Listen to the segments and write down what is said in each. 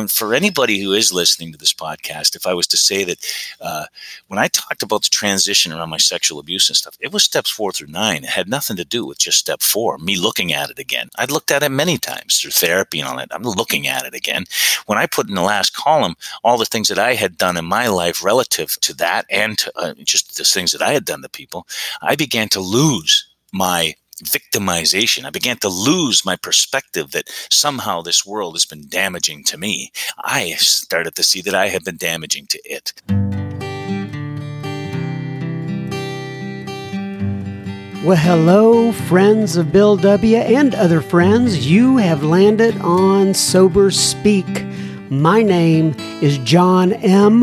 And for anybody who is listening to this podcast, if I was to say that uh, when I talked about the transition around my sexual abuse and stuff, it was steps four through nine. It had nothing to do with just step four, me looking at it again. I'd looked at it many times through therapy and all that. I'm looking at it again. When I put in the last column all the things that I had done in my life relative to that and to, uh, just the things that I had done to people, I began to lose my victimization. I began to lose my perspective that somehow this world has been damaging to me. I started to see that I had been damaging to it. Well, hello, friends of Bill W. and other friends. You have landed on Sober Speak. My name is John M.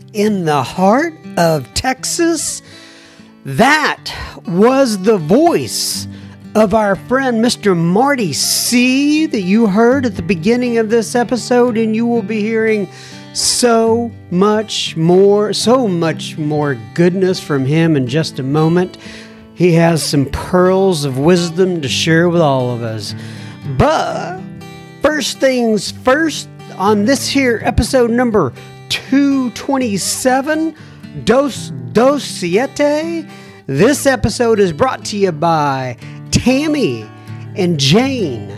in the heart of Texas. That was the voice of our friend Mr. Marty C. that you heard at the beginning of this episode, and you will be hearing so much more, so much more goodness from him in just a moment. He has some pearls of wisdom to share with all of us. But first things first, on this here episode number 227, Dos Dos Siete. This episode is brought to you by Tammy and Jane.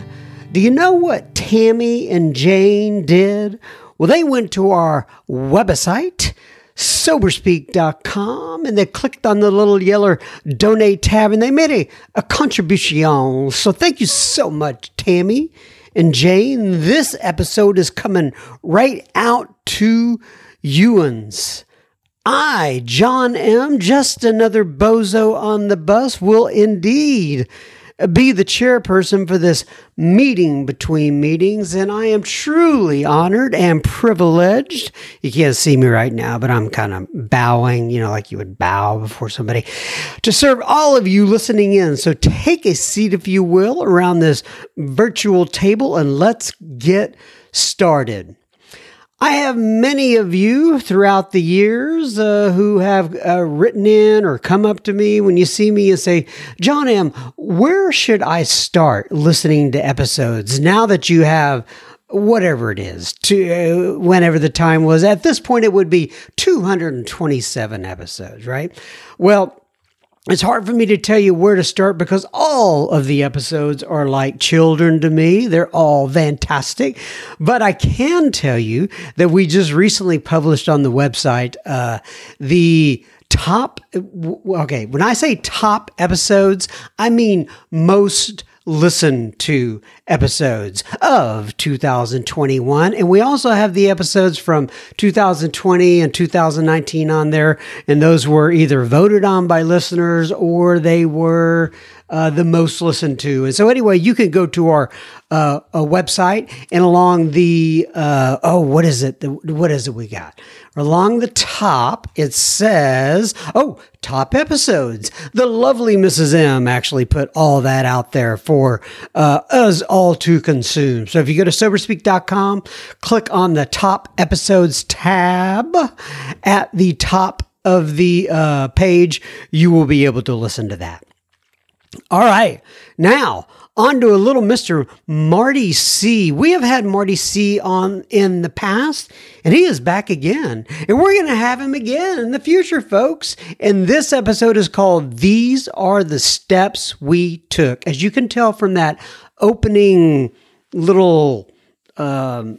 Do you know what Tammy and Jane did? Well, they went to our website, soberspeak.com, and they clicked on the little yellow donate tab and they made a, a contribution. So thank you so much, Tammy and Jane. This episode is coming right out to Ewans. I, John M., just another bozo on the bus, will indeed be the chairperson for this meeting between meetings, and I am truly honored and privileged. You can't see me right now, but I'm kind of bowing, you know, like you would bow before somebody, to serve all of you listening in. So take a seat, if you will, around this virtual table, and let's get started. I have many of you throughout the years uh, who have uh, written in or come up to me when you see me and say, John M., where should I start listening to episodes now that you have whatever it is to uh, whenever the time was at this point it would be 227 episodes right well it's hard for me to tell you where to start because all of the episodes are like children to me. They're all fantastic. But I can tell you that we just recently published on the website uh, the top. Okay, when I say top episodes, I mean most listened to episodes of 2021. And we also have the episodes from 2020 and 2019 on there. And those were either voted on by listeners or they were uh, the most listened to. And so, anyway, you can go to our uh, website and along the uh, oh, what is it? What is it we got? Along the top, it says, oh, top episodes. The lovely Mrs. M actually put all that out there for uh, us all to consume. So if you go to soberspeak.com, click on the top episodes tab at the top of the uh, page, you will be able to listen to that. All right. Now, on to a little Mr. Marty C. We have had Marty C on in the past, and he is back again. And we're going to have him again in the future, folks. And this episode is called These Are the Steps We Took. As you can tell from that opening little um,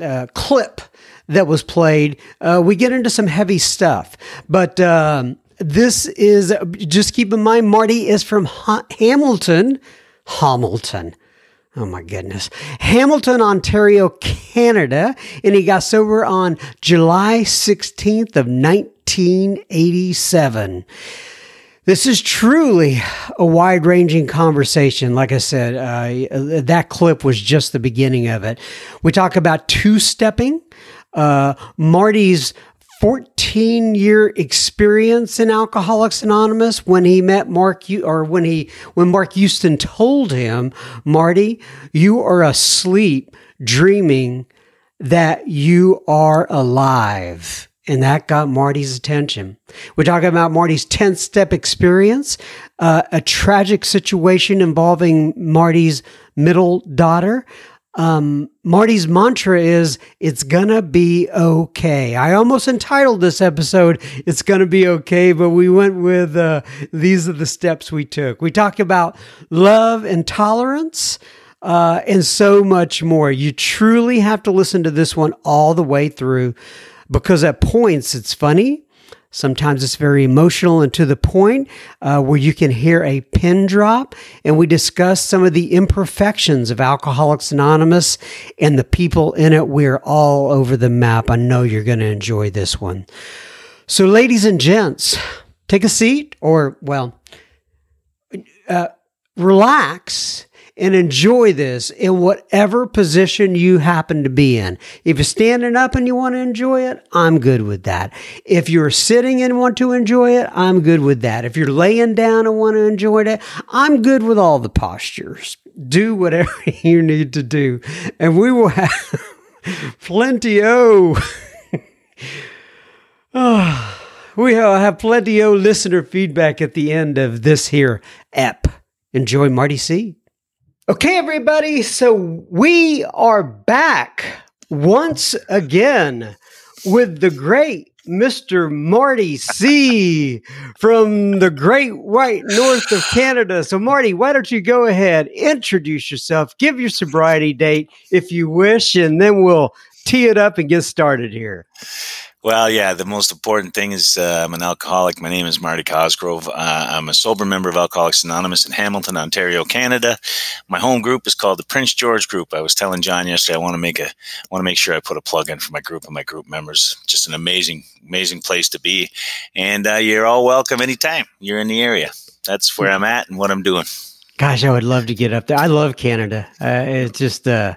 uh, clip that was played, uh, we get into some heavy stuff. But um, this is just keep in mind, Marty is from ha- Hamilton, Hamilton. Oh my goodness. Hamilton, Ontario, Canada. And he got sober on July 16th of 1987. This is truly a wide ranging conversation. Like I said, uh, that clip was just the beginning of it. We talk about two stepping, uh, Marty's 14 year experience in Alcoholics Anonymous when he met Mark or when he when Mark Houston told him, "Marty, you are asleep dreaming that you are alive." And that got Marty's attention. We're talking about Marty's 10th step experience, uh, a tragic situation involving Marty's middle daughter, um, Marty's mantra is, it's gonna be okay. I almost entitled this episode, It's Gonna Be Okay, but we went with, uh, these are the steps we took. We talk about love and tolerance. Uh, and so much more. You truly have to listen to this one all the way through because at points it's funny, Sometimes it's very emotional and to the point uh, where you can hear a pin drop. And we discuss some of the imperfections of Alcoholics Anonymous and the people in it. We're all over the map. I know you're going to enjoy this one. So, ladies and gents, take a seat or, well, uh, relax and enjoy this in whatever position you happen to be in. If you're standing up and you want to enjoy it, I'm good with that. If you're sitting and want to enjoy it, I'm good with that. If you're laying down and want to enjoy it, I'm good with all the postures. Do whatever you need to do, and we will have plenty of. oh, we have plenty of listener feedback at the end of this here ep. Enjoy Marty C. Okay, everybody. So we are back once again with the great Mr. Marty C from the great white north of Canada. So, Marty, why don't you go ahead, introduce yourself, give your sobriety date if you wish, and then we'll tee it up and get started here. Well, yeah, the most important thing is uh, I'm an alcoholic. My name is Marty Cosgrove. Uh, I'm a sober member of Alcoholics Anonymous in Hamilton, Ontario, Canada. My home group is called the Prince George Group. I was telling John yesterday I want to make a want to make sure I put a plug in for my group and my group members. Just an amazing, amazing place to be, and uh, you're all welcome anytime you're in the area. That's where I'm at and what I'm doing. Gosh, I would love to get up there. I love Canada. Uh, it's just, uh,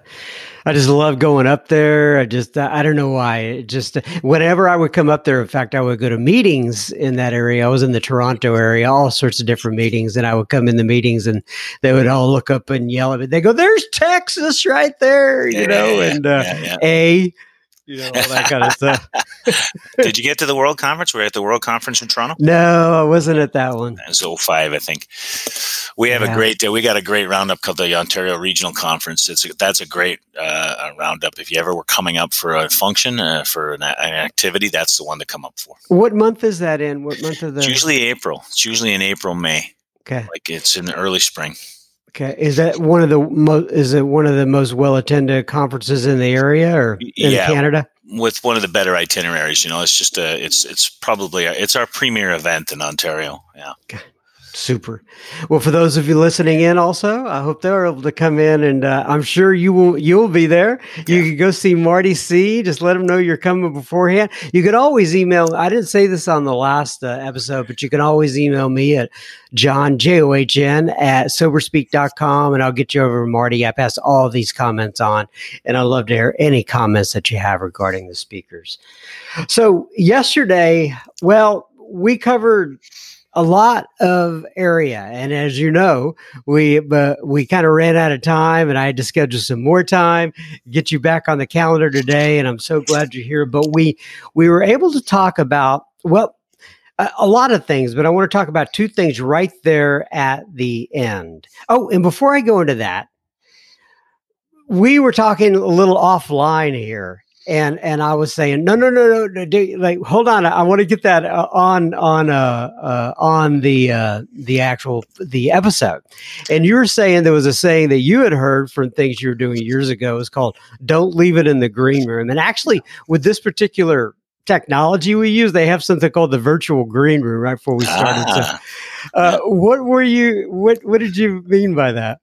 I just love going up there. I just, I don't know why. It just, whenever I would come up there, in fact, I would go to meetings in that area. I was in the Toronto area, all sorts of different meetings, and I would come in the meetings, and they would all look up and yell at me. They go, "There's Texas right there," you know, and uh, yeah, yeah. a you know, all that kind of stuff. Did you get to the World Conference? We are at the World Conference in Toronto. No, I wasn't at that one. It was 05, I think. We have yeah. a great. day. We got a great roundup called the Ontario Regional Conference. It's a, that's a great uh, roundup. If you ever were coming up for a function uh, for an, an, activity, that's the one to come up for. What month is that in? What month of the? It's usually April. It's usually in April, May. Okay. Like it's in the early spring. Okay, is that one of the most? Is it one of the most well attended conferences in the area or in yeah, Canada? With one of the better itineraries, you know, it's just a, it's it's probably a, it's our premier event in Ontario. Yeah. Okay. Super. Well, for those of you listening in, also, I hope they're able to come in, and uh, I'm sure you will. You'll be there. Yeah. You can go see Marty C. Just let him know you're coming beforehand. You could always email. I didn't say this on the last uh, episode, but you can always email me at John J O H N at soberspeak.com, and I'll get you over to Marty. I pass all these comments on, and I'd love to hear any comments that you have regarding the speakers. So yesterday, well, we covered a lot of area. And as you know, we uh, we kind of ran out of time, and I had to schedule some more time, get you back on the calendar today. And I'm so glad you're here. But we we were able to talk about well a, a lot of things, but I want to talk about two things right there at the end. Oh, and before I go into that, we were talking a little offline here and and I was saying no no no no, no like hold on I want to get that uh, on on uh, uh on the uh the actual the episode. And you were saying there was a saying that you had heard from things you were doing years ago is called don't leave it in the green room. And actually with this particular technology we use they have something called the virtual green room right before we started ah. so uh, what were you what what did you mean by that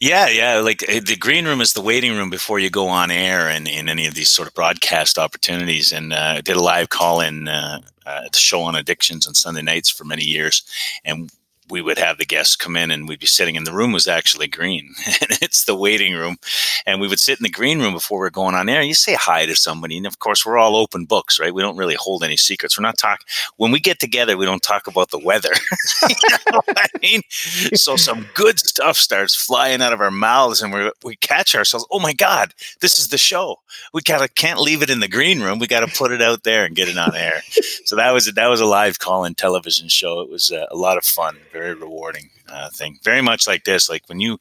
yeah, yeah. Like eh, the green room is the waiting room before you go on air and in any of these sort of broadcast opportunities. And uh, I did a live call in uh, uh, the show on addictions on Sunday nights for many years. And we would have the guests come in and we'd be sitting in the room was actually green. And it's the waiting room. And we would sit in the green room before we're going on air. You say hi to somebody and of course we're all open books right? We don't really hold any secrets. We're not talking when we get together we don't talk about the weather. I mean? So some good stuff starts flying out of our mouths and we we catch ourselves oh my god this is the show. We gotta can't leave it in the green room. We got to put it out there and get it on air. So that was that was a live call in television show. It was uh, a lot of fun very rewarding uh, thing. Very much like this, like when you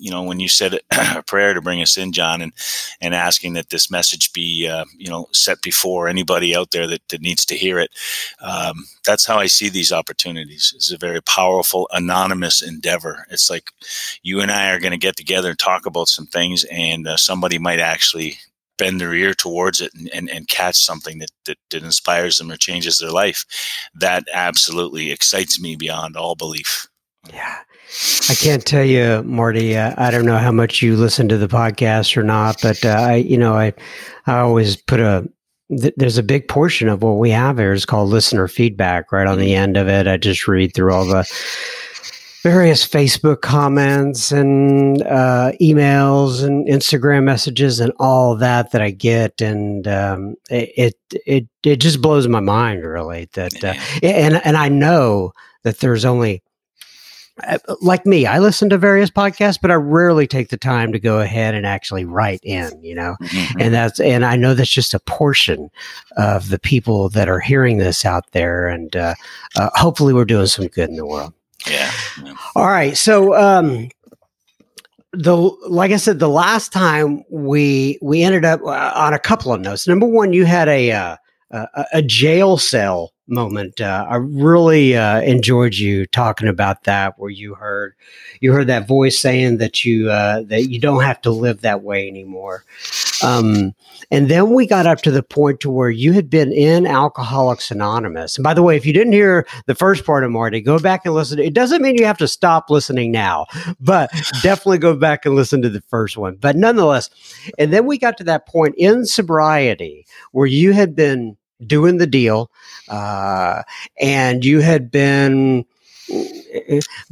you know, when you said a prayer to bring us in, John, and and asking that this message be, uh, you know, set before anybody out there that, that needs to hear it. Um, that's how I see these opportunities. It's a very powerful, anonymous endeavor. It's like you and I are going to get together and talk about some things, and uh, somebody might actually bend their ear towards it and, and, and catch something that, that, that inspires them or changes their life, that absolutely excites me beyond all belief. Yeah. I can't tell you, Marty. Uh, I don't know how much you listen to the podcast or not, but uh, I, you know, I, I always put a. Th- there's a big portion of what we have here is called listener feedback. Right on the end of it, I just read through all the various Facebook comments and uh, emails and Instagram messages and all that that I get, and um, it, it it just blows my mind really that uh, and and I know that there's only uh, like me, I listen to various podcasts, but I rarely take the time to go ahead and actually write in, you know, mm-hmm. and that's, and I know that's just a portion of the people that are hearing this out there. And uh, uh, hopefully we're doing some good in the world. Yeah. All right. So, um, the like I said, the last time we we ended up uh, on a couple of notes. Number one, you had a uh, a, a jail cell moment. Uh, I really uh, enjoyed you talking about that, where you heard you heard that voice saying that you uh, that you don't have to live that way anymore. Um, and then we got up to the point to where you had been in Alcoholics Anonymous. And by the way, if you didn't hear the first part of Marty, go back and listen. It doesn't mean you have to stop listening now, but definitely go back and listen to the first one. But nonetheless, and then we got to that point in sobriety where you had been doing the deal, uh, and you had been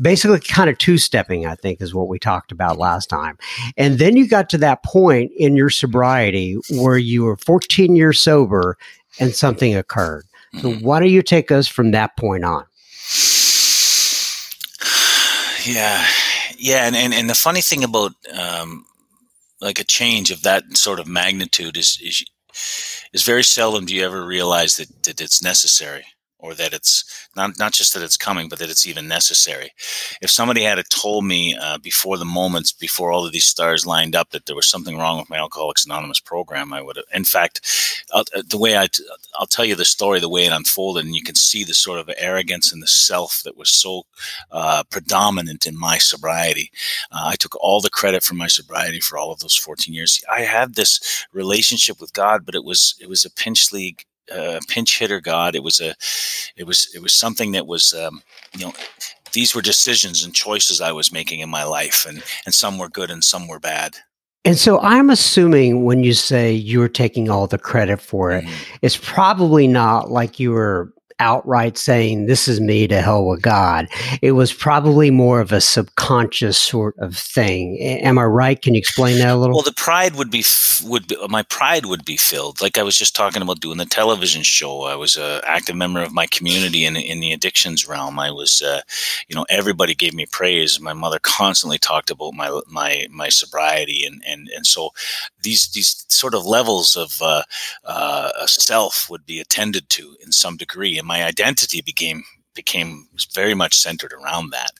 basically kind of two stepping, I think, is what we talked about last time. And then you got to that point in your sobriety where you were 14 years sober and something occurred. So, mm-hmm. why don't you take us from that point on? Yeah. Yeah. And, and, and the funny thing about um, like a change of that sort of magnitude is, is is very seldom do you ever realize that, that it's necessary or that it's not not just that it's coming, but that it's even necessary. If somebody had told me uh, before the moments, before all of these stars lined up, that there was something wrong with my Alcoholics Anonymous program, I would have. In fact, uh, the way I t- I'll tell you the story, the way it unfolded, and you can see the sort of arrogance and the self that was so uh, predominant in my sobriety. Uh, I took all the credit for my sobriety for all of those 14 years. I had this relationship with God, but it was it was a pinch league uh, pinch hitter God. It was a, it was it was something that was, um, you know, these were decisions and choices I was making in my life, and and some were good and some were bad. And so I'm assuming when you say you're taking all the credit for it, mm-hmm. it's probably not like you were outright saying, This is me to hell with God. It was probably more of a subconscious sort of thing. Am I right? Can you explain that a little? Well, the pride would be, would be, my pride would be filled. Like I was just talking about doing the television show. I was an active member of my community in, in the addictions realm. I was, uh, you know, everybody gave me praise. My mother constantly talked about my, my, my sobriety. And, and, and so these, these sort of levels of uh, uh, self would be attended to in some degree. My identity became became very much centered around that.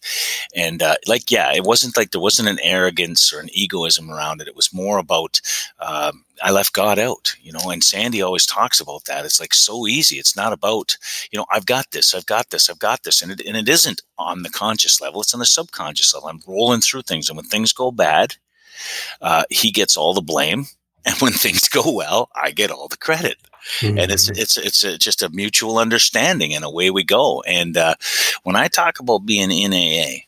And uh, like, yeah, it wasn't like there wasn't an arrogance or an egoism around it. It was more about um, I left God out, you know. And Sandy always talks about that. It's like so easy. It's not about you know I've got this, I've got this, I've got this, and it and it isn't on the conscious level. It's on the subconscious level. I'm rolling through things, and when things go bad, uh, he gets all the blame. And when things go well, I get all the credit. Mm-hmm. And it's it's it's a, just a mutual understanding, and away we go. And uh, when I talk about being in AA,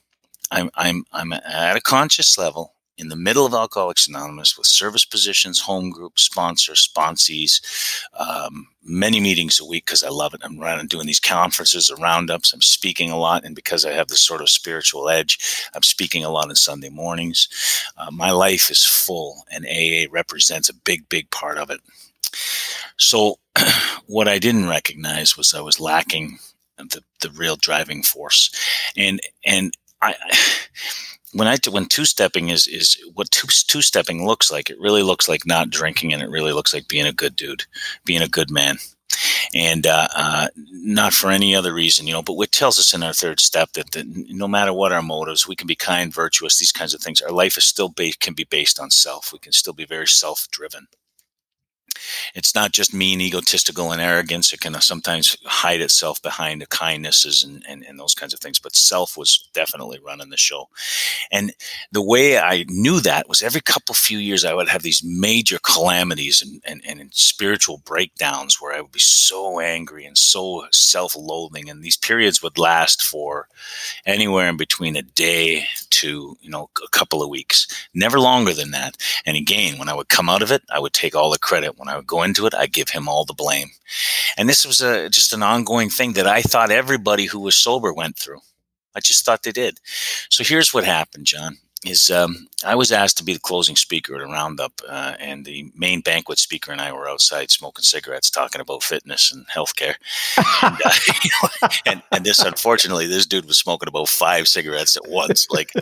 I'm I'm I'm at a conscious level in the middle of Alcoholics Anonymous with service positions, home group, sponsors, sponsees, um, many meetings a week because I love it. I'm running doing these conferences or roundups. I'm speaking a lot, and because I have this sort of spiritual edge, I'm speaking a lot on Sunday mornings. Uh, my life is full, and AA represents a big, big part of it. So, what I didn't recognize was I was lacking the, the real driving force, and and I. When I when two stepping is is what two stepping looks like, it really looks like not drinking, and it really looks like being a good dude, being a good man, and uh, uh, not for any other reason, you know. But what tells us in our third step that, that no matter what our motives, we can be kind, virtuous, these kinds of things. Our life is still can be based on self. We can still be very self driven it's not just mean, egotistical, and arrogance. It can uh, sometimes hide itself behind the kindnesses and, and, and those kinds of things. But self was definitely running the show. And the way I knew that was every couple few years I would have these major calamities and, and, and spiritual breakdowns where I would be so angry and so self loathing. And these periods would last for anywhere in between a day to, you know, a couple of weeks, never longer than that. And again, when I would come out of it, I would take all the credit. When I would go into it, I give him all the blame. And this was a, just an ongoing thing that I thought everybody who was sober went through. I just thought they did. So here's what happened, John is um, I was asked to be the closing speaker at a roundup, uh, and the main banquet speaker and I were outside smoking cigarettes, talking about fitness and healthcare. and, uh, you know, and, and this, unfortunately, this dude was smoking about five cigarettes at once. Like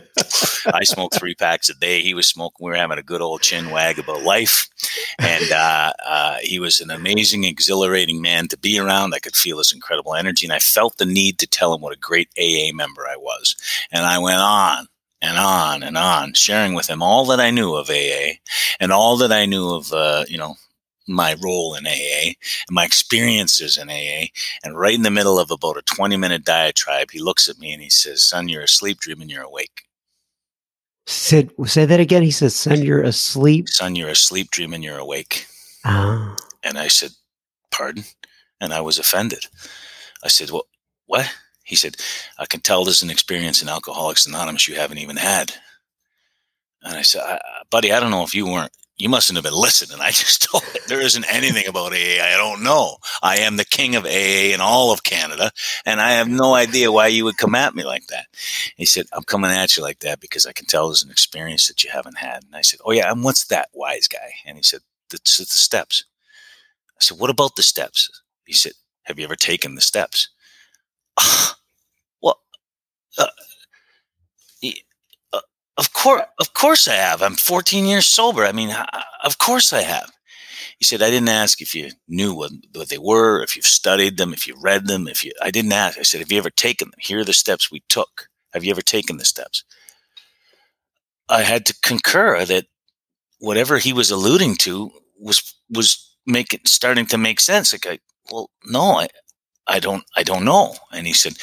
I smoked three packs a day. He was smoking. We were having a good old chin wag about life, and uh, uh, he was an amazing, exhilarating man to be around. I could feel his incredible energy, and I felt the need to tell him what a great AA member I was. And I went on and on and on, sharing with him all that I knew of AA and all that I knew of, uh, you know, my role in AA and my experiences in AA. And right in the middle of about a 20 minute diatribe, he looks at me and he says, Son, you're asleep dreaming you're awake. Said, say that again. He says, Son, you're asleep. Son, you're asleep dreaming you're awake. Ah. And I said, Pardon? And I was offended. I said, Well, what? He said, I can tell there's an experience in Alcoholics Anonymous you haven't even had. And I said, I, buddy, I don't know if you weren't, you mustn't have been listening. I just told him there isn't anything about AA I don't know. I am the king of AA in all of Canada, and I have no idea why you would come at me like that. He said, I'm coming at you like that because I can tell there's an experience that you haven't had. And I said, Oh, yeah, and what's that, wise guy? And he said, The, the steps. I said, What about the steps? He said, Have you ever taken the steps? well, uh, uh, of course, of course I have. I'm 14 years sober. I mean, of course I have. He said, I didn't ask if you knew what, what they were, if you've studied them, if you read them, if you, I didn't ask. I said, have you ever taken them? Here are the steps we took. Have you ever taken the steps? I had to concur that whatever he was alluding to was, was making, starting to make sense. Like, I, well, no, I, I don't, I don't know. And he said,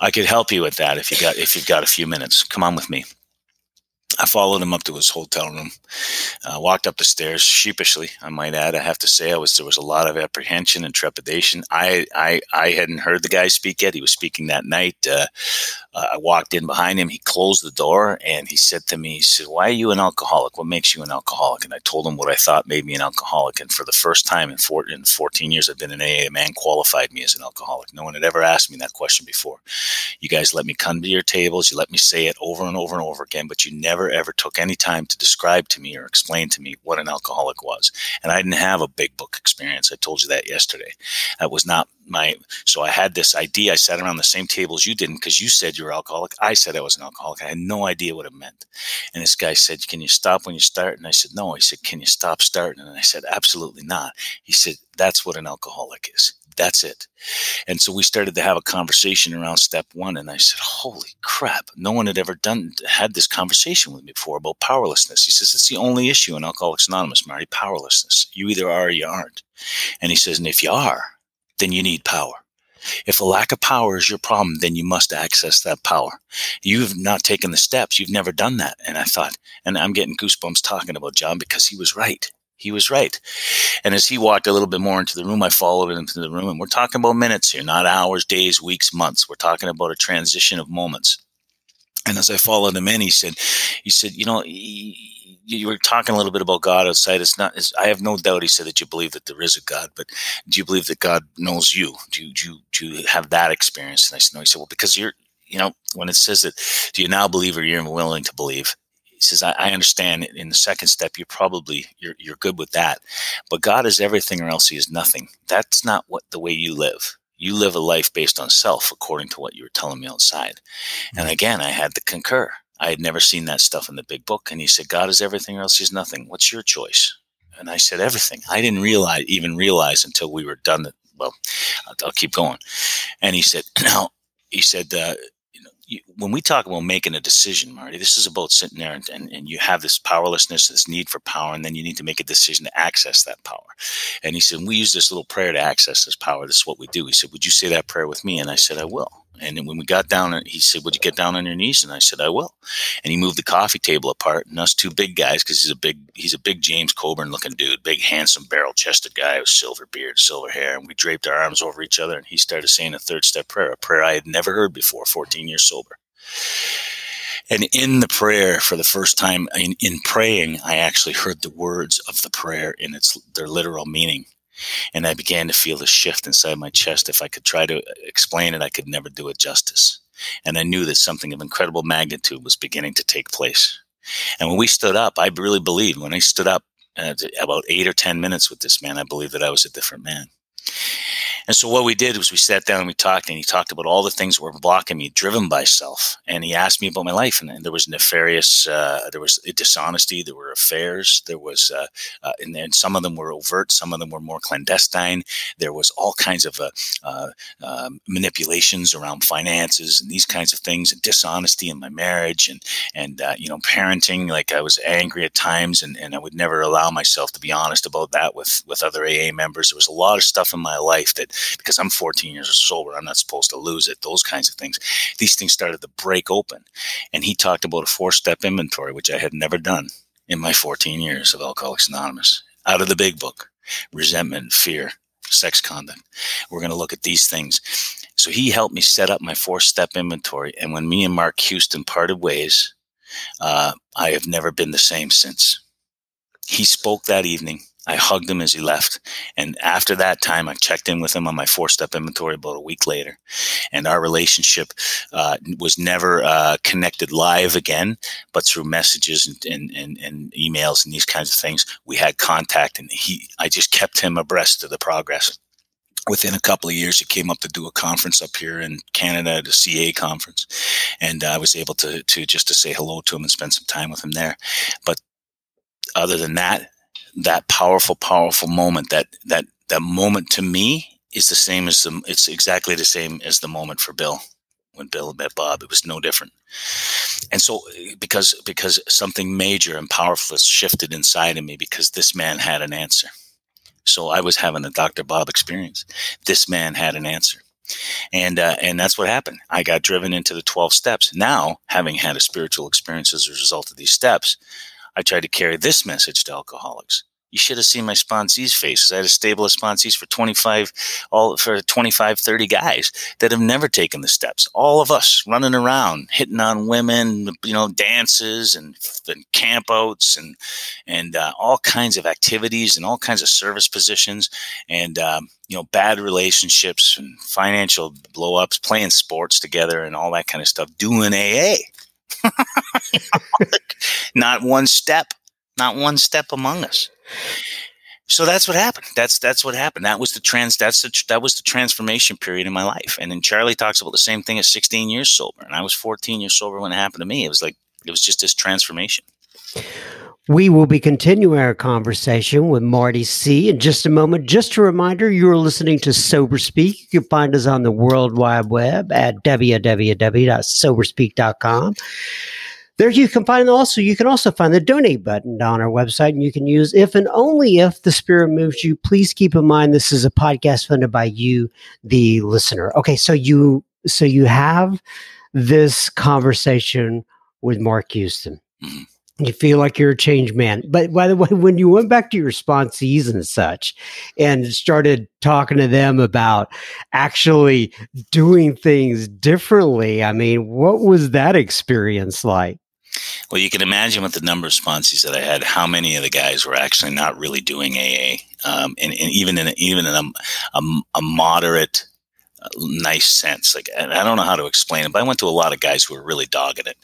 I could help you with that if you got, if you've got a few minutes, come on with me. I followed him up to his hotel room, uh, walked up the stairs sheepishly. I might add. I have to say, I was there was a lot of apprehension and trepidation. I I, I hadn't heard the guy speak yet. He was speaking that night. Uh, uh, I walked in behind him. He closed the door and he said to me, "He said, why are you an alcoholic? What makes you an alcoholic?" And I told him what I thought made me an alcoholic. And for the first time in, four, in 14 years I've been in AA, a man qualified me as an alcoholic. No one had ever asked me that question before. You guys let me come to your tables. You let me say it over and over and over again, but you never never ever took any time to describe to me or explain to me what an alcoholic was. And I didn't have a big book experience. I told you that yesterday. That was not my so I had this idea. I sat around the same table as you didn't because you said you were alcoholic. I said I was an alcoholic. I had no idea what it meant. And this guy said, "Can you stop when you start?" And I said, "No." He said, "Can you stop starting?" And I said, "Absolutely not." He said, "That's what an alcoholic is." That's it. And so we started to have a conversation around step one. And I said, Holy crap. No one had ever done, had this conversation with me before about powerlessness. He says, It's the only issue in Alcoholics Anonymous, Marty, powerlessness. You either are or you aren't. And he says, And if you are, then you need power. If a lack of power is your problem, then you must access that power. You've not taken the steps. You've never done that. And I thought, and I'm getting goosebumps talking about John because he was right. He was right. And as he walked a little bit more into the room, I followed him into the room. And we're talking about minutes here, not hours, days, weeks, months. We're talking about a transition of moments. And as I followed him in, he said, he said, you know, you were talking a little bit about God outside. It's not, it's, I have no doubt, he said, that you believe that there is a God, but do you believe that God knows you? Do you, do you, do you have that experience? And I said, no. He said, well, because you're, you know, when it says that, do you now believe or you're willing to believe? he says, I, I, understand in the second step, you're probably, you're, you're good with that, but God is everything or else he is nothing. That's not what the way you live. You live a life based on self, according to what you were telling me outside. And mm. again, I had to concur. I had never seen that stuff in the big book. And he said, God is everything or else he's nothing. What's your choice? And I said, everything. I didn't realize, even realize until we were done that. Well, I'll, I'll keep going. And he said, now, he said, uh, you, when we talk about making a decision, Marty, this is about sitting there and, and, and, you have this powerlessness, this need for power, and then you need to make a decision to access that power. And he said, We use this little prayer to access this power. This is what we do. He said, Would you say that prayer with me? And I said, I will. And then when we got down, he said, Would you get down on your knees? And I said, I will. And he moved the coffee table apart, and us two big guys, because he's a big, he's a big James Coburn looking dude, big, handsome, barrel chested guy with silver beard, silver hair. And we draped our arms over each other, and he started saying a third step prayer, a prayer I had never heard before, 14 years sober. And in the prayer, for the first time in, in praying, I actually heard the words of the prayer in its their literal meaning. And I began to feel the shift inside my chest. If I could try to explain it, I could never do it justice. And I knew that something of incredible magnitude was beginning to take place. And when we stood up, I really believed when I stood up uh, about eight or 10 minutes with this man, I believed that I was a different man. And so what we did was we sat down and we talked, and he talked about all the things that were blocking me, driven by self. And he asked me about my life, and, and there was nefarious, uh, there was dishonesty, there were affairs, there was, uh, uh, and then some of them were overt, some of them were more clandestine. There was all kinds of uh, uh, um, manipulations around finances and these kinds of things, and dishonesty in my marriage, and and uh, you know parenting. Like I was angry at times, and, and I would never allow myself to be honest about that with with other AA members. There was a lot of stuff in my life that because I'm 14 years sober, I'm not supposed to lose it. Those kinds of things. These things started to break open. And he talked about a four step inventory, which I had never done in my 14 years of Alcoholics Anonymous out of the big book resentment, fear, sex conduct. We're going to look at these things. So he helped me set up my four step inventory. And when me and Mark Houston parted ways, uh, I have never been the same since. He spoke that evening I hugged him as he left. And after that time, I checked in with him on my four step inventory about a week later. And our relationship uh, was never uh, connected live again, but through messages and, and, and, and, emails and these kinds of things, we had contact. And he, I just kept him abreast of the progress. Within a couple of years, he came up to do a conference up here in Canada, the CA conference, and I was able to to just to say hello to him and spend some time with him there. But other than that, that powerful, powerful moment, that that that moment to me is the same as the it's exactly the same as the moment for Bill when Bill met Bob. It was no different. And so because because something major and powerful has shifted inside of me because this man had an answer. So I was having a Dr. Bob experience. This man had an answer. And uh, and that's what happened. I got driven into the 12 steps. Now, having had a spiritual experience as a result of these steps, I tried to carry this message to alcoholics. You should have seen my sponsees' faces. I had a stable of sponsees for 25, all for 25, 30 guys that have never taken the steps. All of us running around, hitting on women, you know, dances and, and campouts and, and uh, all kinds of activities and all kinds of service positions and, um, you know, bad relationships and financial blowups, playing sports together and all that kind of stuff, doing AA. not one step, not one step among us. so that's what happened. That's that's what happened. That was the trans. That's the, that was the transformation period in my life. And then Charlie talks about the same thing as 16 years sober, and I was 14 years sober when it happened to me. It was like it was just this transformation. We will be continuing our conversation with Marty C in just a moment. Just a reminder, you're listening to Sober Speak. You can find us on the World Wide Web at www.soberspeak.com. There you can find also you can also find the donate button on our website and you can use if and only if the spirit moves you. Please keep in mind this is a podcast funded by you, the listener. Okay, so you so you have this conversation with Mark Houston. Mm-hmm. You feel like you're a changed man. But by the way, when you went back to your sponsees and such and started talking to them about actually doing things differently, I mean, what was that experience like? Well, you can imagine with the number of sponsees that I had, how many of the guys were actually not really doing AA, um, and, and, even in a, even in a, a, a moderate, nice sense. Like I don't know how to explain it, but I went to a lot of guys who were really dogging it,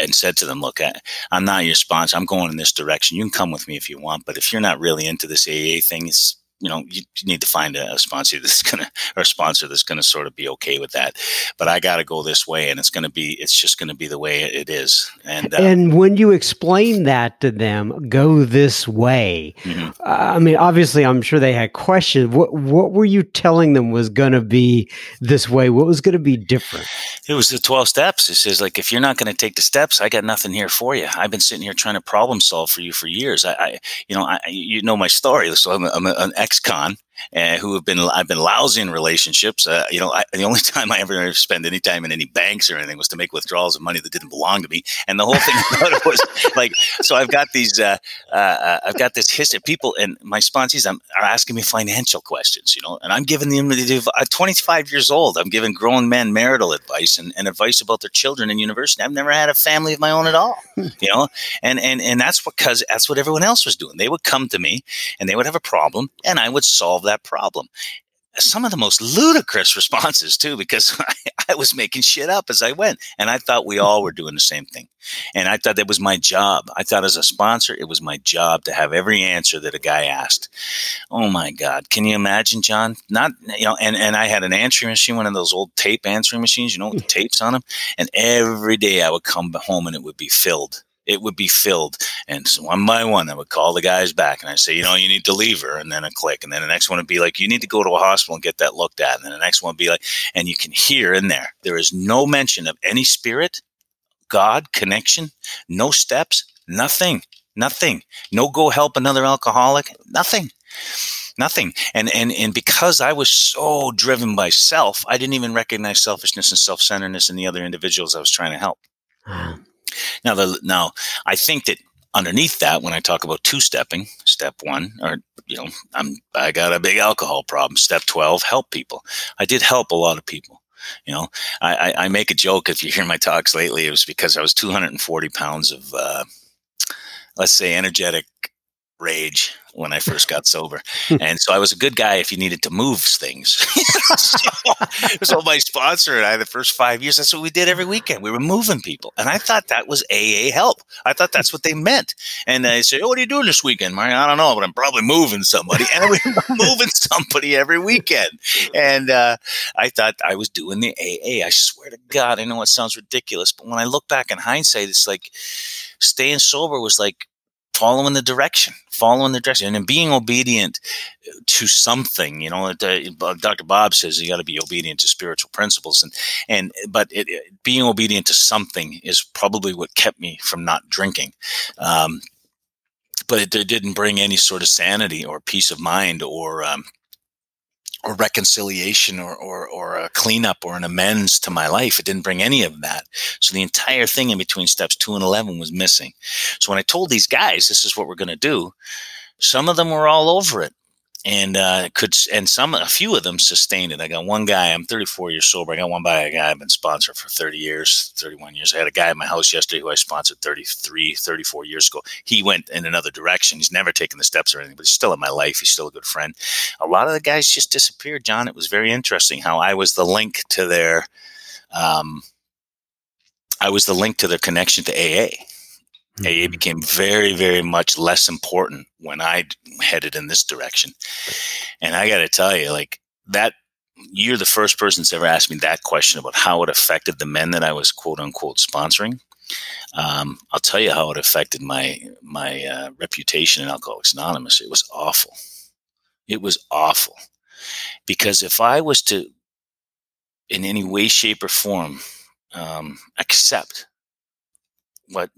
and said to them, "Look, I, I'm not your sponsor. I'm going in this direction. You can come with me if you want, but if you're not really into this AA thing, it's you know you, need to find a, a, sponsor that's gonna or a sponsor that's gonna sort of be okay with that. But i gotta go this way and it's gonna be it's just gonna be the way it is. And uh, and when you explain that to them go this way. Mm-hmm. uh, i mean obviously i'm sure they had questions. What what were you telling them was gonna be this way? What was gonna be different? It was the 12 steps. It says like if you're not gonna take the steps i got nothing here for you. I've been sitting here trying to problem solve for you for years. I, I you know I, you know my story so i'm, I'm an ex-con uh, who have been I've been lousy in relationships. Uh, you know, I, the only time I ever spent any time in any banks or anything was to make withdrawals of money that didn't belong to me. And the whole thing about it was like, so I've got these, uh, uh, uh I've got this history. People and my sponsees are asking me financial questions, you know, and I'm giving them. I'm 25 years old. I'm giving grown men marital advice and, and advice about their children in university. I've never had a family of my own at all, you know, and and and that's because that's what everyone else was doing. They would come to me and they would have a problem, and I would solve that problem. Some of the most ludicrous responses too because I, I, was making shit up as i went and i thought we all were doing the same thing. And i thought that was my job. I thought as a sponsor it was my job to have every answer that a guy asked. Oh my god. Can you imagine john? Not you know and, and i had an answering machine one of those old tape answering machines you know with the tapes on them and every day i would come home and it would be filled it would be filled. And so one by one, I would call the guys back and I say, you know, you need to leave her. And then a click. And then the next one would be like, you need to go to a hospital and get that looked at. And then the next one would be like, and you can hear in there, there is no mention of any spirit, God, connection, no steps, nothing, nothing. No go help another alcoholic, nothing nothing and and and because i was so driven by self i didn't even recognize selfishness and self-centeredness in the other individuals i was trying to help now, the, now I think that underneath that, when I talk about two stepping, step one, or you know, I'm I got a big alcohol problem. Step twelve, help people. I did help a lot of people. You know, I, I, I make a joke if you hear my talks lately. It was because I was 240 pounds of, uh, let's say, energetic rage when I first got sober. and so I was a good guy if you needed to move things. so, so my sponsor and I, the first five years, that's what we did every weekend. We were moving people. And I thought that was AA help. I thought that's what they meant. And they say, Oh, what are you doing this weekend, Mark? I don't know, but I'm probably moving somebody. And we were moving somebody every weekend. And uh, I thought I was doing the AA. I swear to God, I know it sounds ridiculous, but when I look back in hindsight, it's like staying sober was like following the direction, following the direction, and being obedient to something. You know, uh, Dr. Bob says you got to be obedient to spiritual principles, and and but it, it, being obedient to something is probably what kept me from not drinking. Um, but it, it, didn't bring any sort of sanity or peace of mind or um, or reconciliation or, or, or a cleanup or an amends to my life. It didn't bring any of that. So the entire thing in between steps two and 11 was missing. So when I told these guys, this is what we're going to do, some of them were all over it and uh, could and some a few of them sustained it. I got one guy. I'm 34 years sober. I got one by a guy I've been sponsored for 30 years, 31 years. I had a guy at my house yesterday who I sponsored 33, 34 years ago. He went in another direction. He's never taken the steps or anything, but he's still in my life. He's still a good friend. A lot of the guys just disappeared. John, it was very interesting how I was the link to their. Um, I was the link to their connection to AA. AA became very, very much less important when I headed in this direction. And I got to tell you, like that, you're the first person that's ever asked me that question about how it affected the men that I was quote unquote sponsoring. Um, I'll tell you how it affected my my uh, reputation in Alcoholics Anonymous. It was awful. It was awful because if I was to, in any way, shape, or form, um, accept what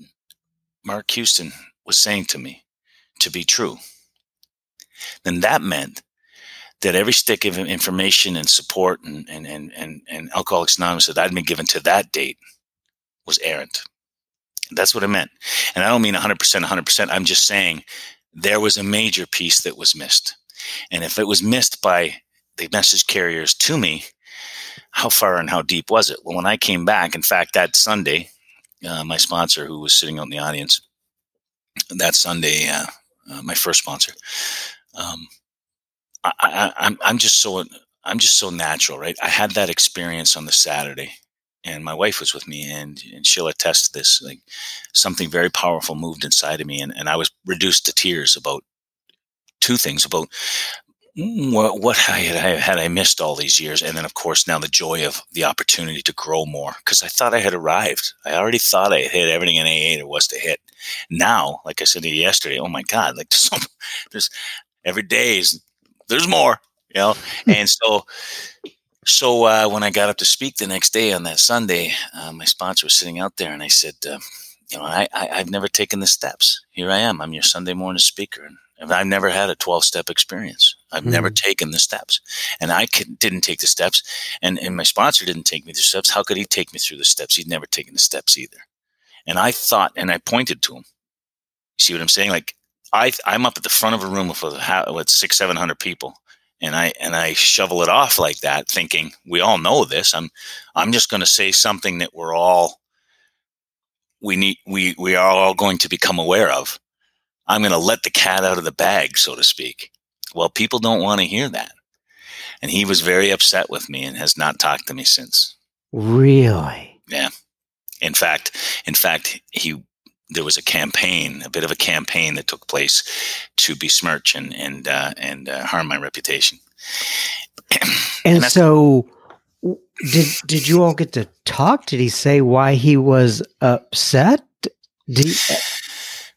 Mark Houston was saying to me to be true, then that meant that every stick of information and support and, and, and, and, and Alcoholics Anonymous that I'd been given to that date was errant. That's what it meant. And I don't mean 100%, 100%. I'm just saying there was a major piece that was missed. And if it was missed by the message carriers to me, how far and how deep was it? Well, when I came back, in fact, that Sunday, uh, my sponsor, who was sitting out in the audience, that Sunday, uh, uh, my first sponsor, um, I, I, I'm I'm just so I'm just so natural, right? I had that experience on the Saturday, and my wife was with me, and, and she'll attest to this. Like something very powerful moved inside of me, and, and I was reduced to tears about two things about what, what had I, had I missed all these years, and then of course now the joy of the opportunity to grow more because I thought I had arrived. I already thought I had hit everything in AA there was to hit. Now, like I said to you yesterday, oh my God, like there's, there's every day is there's more, you know, and so. So uh, when I got up to speak the next day on that Sunday, uh, my sponsor was sitting out there, and I said, uh, "You know, I, I have never taken the steps. Here I am. I'm your Sunday morning speaker, and I've never had a 12 step experience. I've mm never taken the steps and I could, didn't take the steps and, and my sponsor didn't take me through the steps. How could he take me through the steps? He'd never taken the steps either. And I thought, and I pointed to him. See what I'm saying? Like I, I'm up at the front of a room with, with six, 700 people and I, and I shovel it off like that thinking we all know this. I'm, I'm just going to say something that we're all, we need, we, we are all going to become aware of I'm going to let the cat out of the bag, so to speak. Well, people don't want to hear that. And he was very upset with me and has not talked to me since. Really? Yeah. In fact, in fact, he there was a campaign, a bit of a campaign that took place to besmirch and and uh, and uh, harm my reputation. and, and so, did did you all get to talk? Did he say why he was upset? Did he,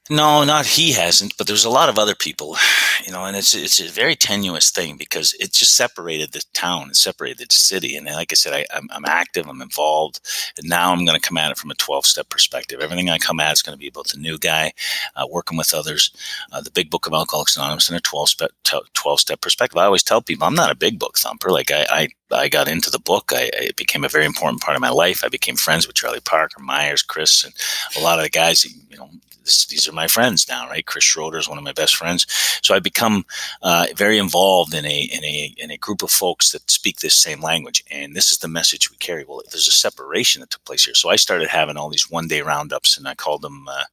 no, not he hasn't, but there's a lot of other people, you know, and it's it's a very tenuous thing because it just separated the town, it separated the city, and like I said, I, am I'm active, I'm involved, and now I'm going to come at it from a 12 step perspective. Everything I come at is going to be about the new guy, uh, working with others, uh, the Big Book of Alcoholics Anonymous, and a 12 step 12 step perspective. I always tell people I'm not a big book thumper. Like I I, I got into the book, I, it became a very important part of my life. I became friends with Charlie Parker, Myers, Chris, and a lot of the guys, you know this, these are my friends now, right? Chris Schroeder is one of my best friends. So I become uh, very involved in a in a in a group of folks that speak this same language, and this is the message we carry. Well, there's a separation that took place here. So I started having all these one day roundups, and I called them uh,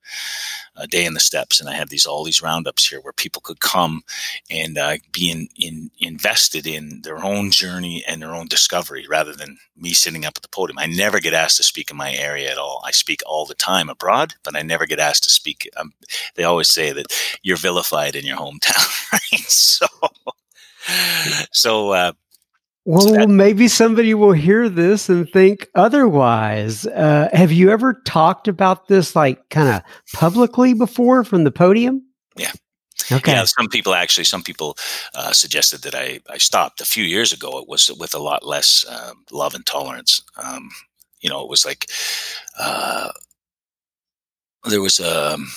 a day in the steps, and I had these all these roundups here where people could come and uh, be in, in invested in their own journey and their own discovery rather than me sitting up at the podium. I never get asked to speak in my area at all. I speak all the time abroad, but I never get asked to speak. Um, they always say that you're vilified in your hometown, right? So, so, uh, well, so that, maybe somebody will hear this and think otherwise. Uh, have you ever talked about this, like, kind of publicly before from the podium? Yeah. Okay. Some people actually, some people uh, suggested that I, I stopped a few years ago. It was with a lot less uh, love and tolerance. Um, you know, it was like uh, there was a. Um,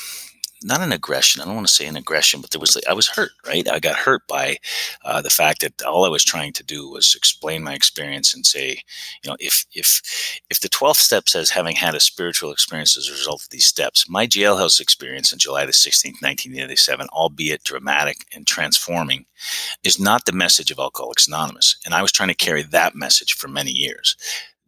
not an aggression. I don't want to say an aggression, but there was I was hurt, right? I got hurt by uh, the fact that all I was trying to do was explain my experience and say, you know, if if if the 12th step says having had a spiritual experience as a result of these steps, my jailhouse experience on July the 16th, 1987, albeit dramatic and transforming, is not the message of Alcoholics Anonymous. And I was trying to carry that message for many years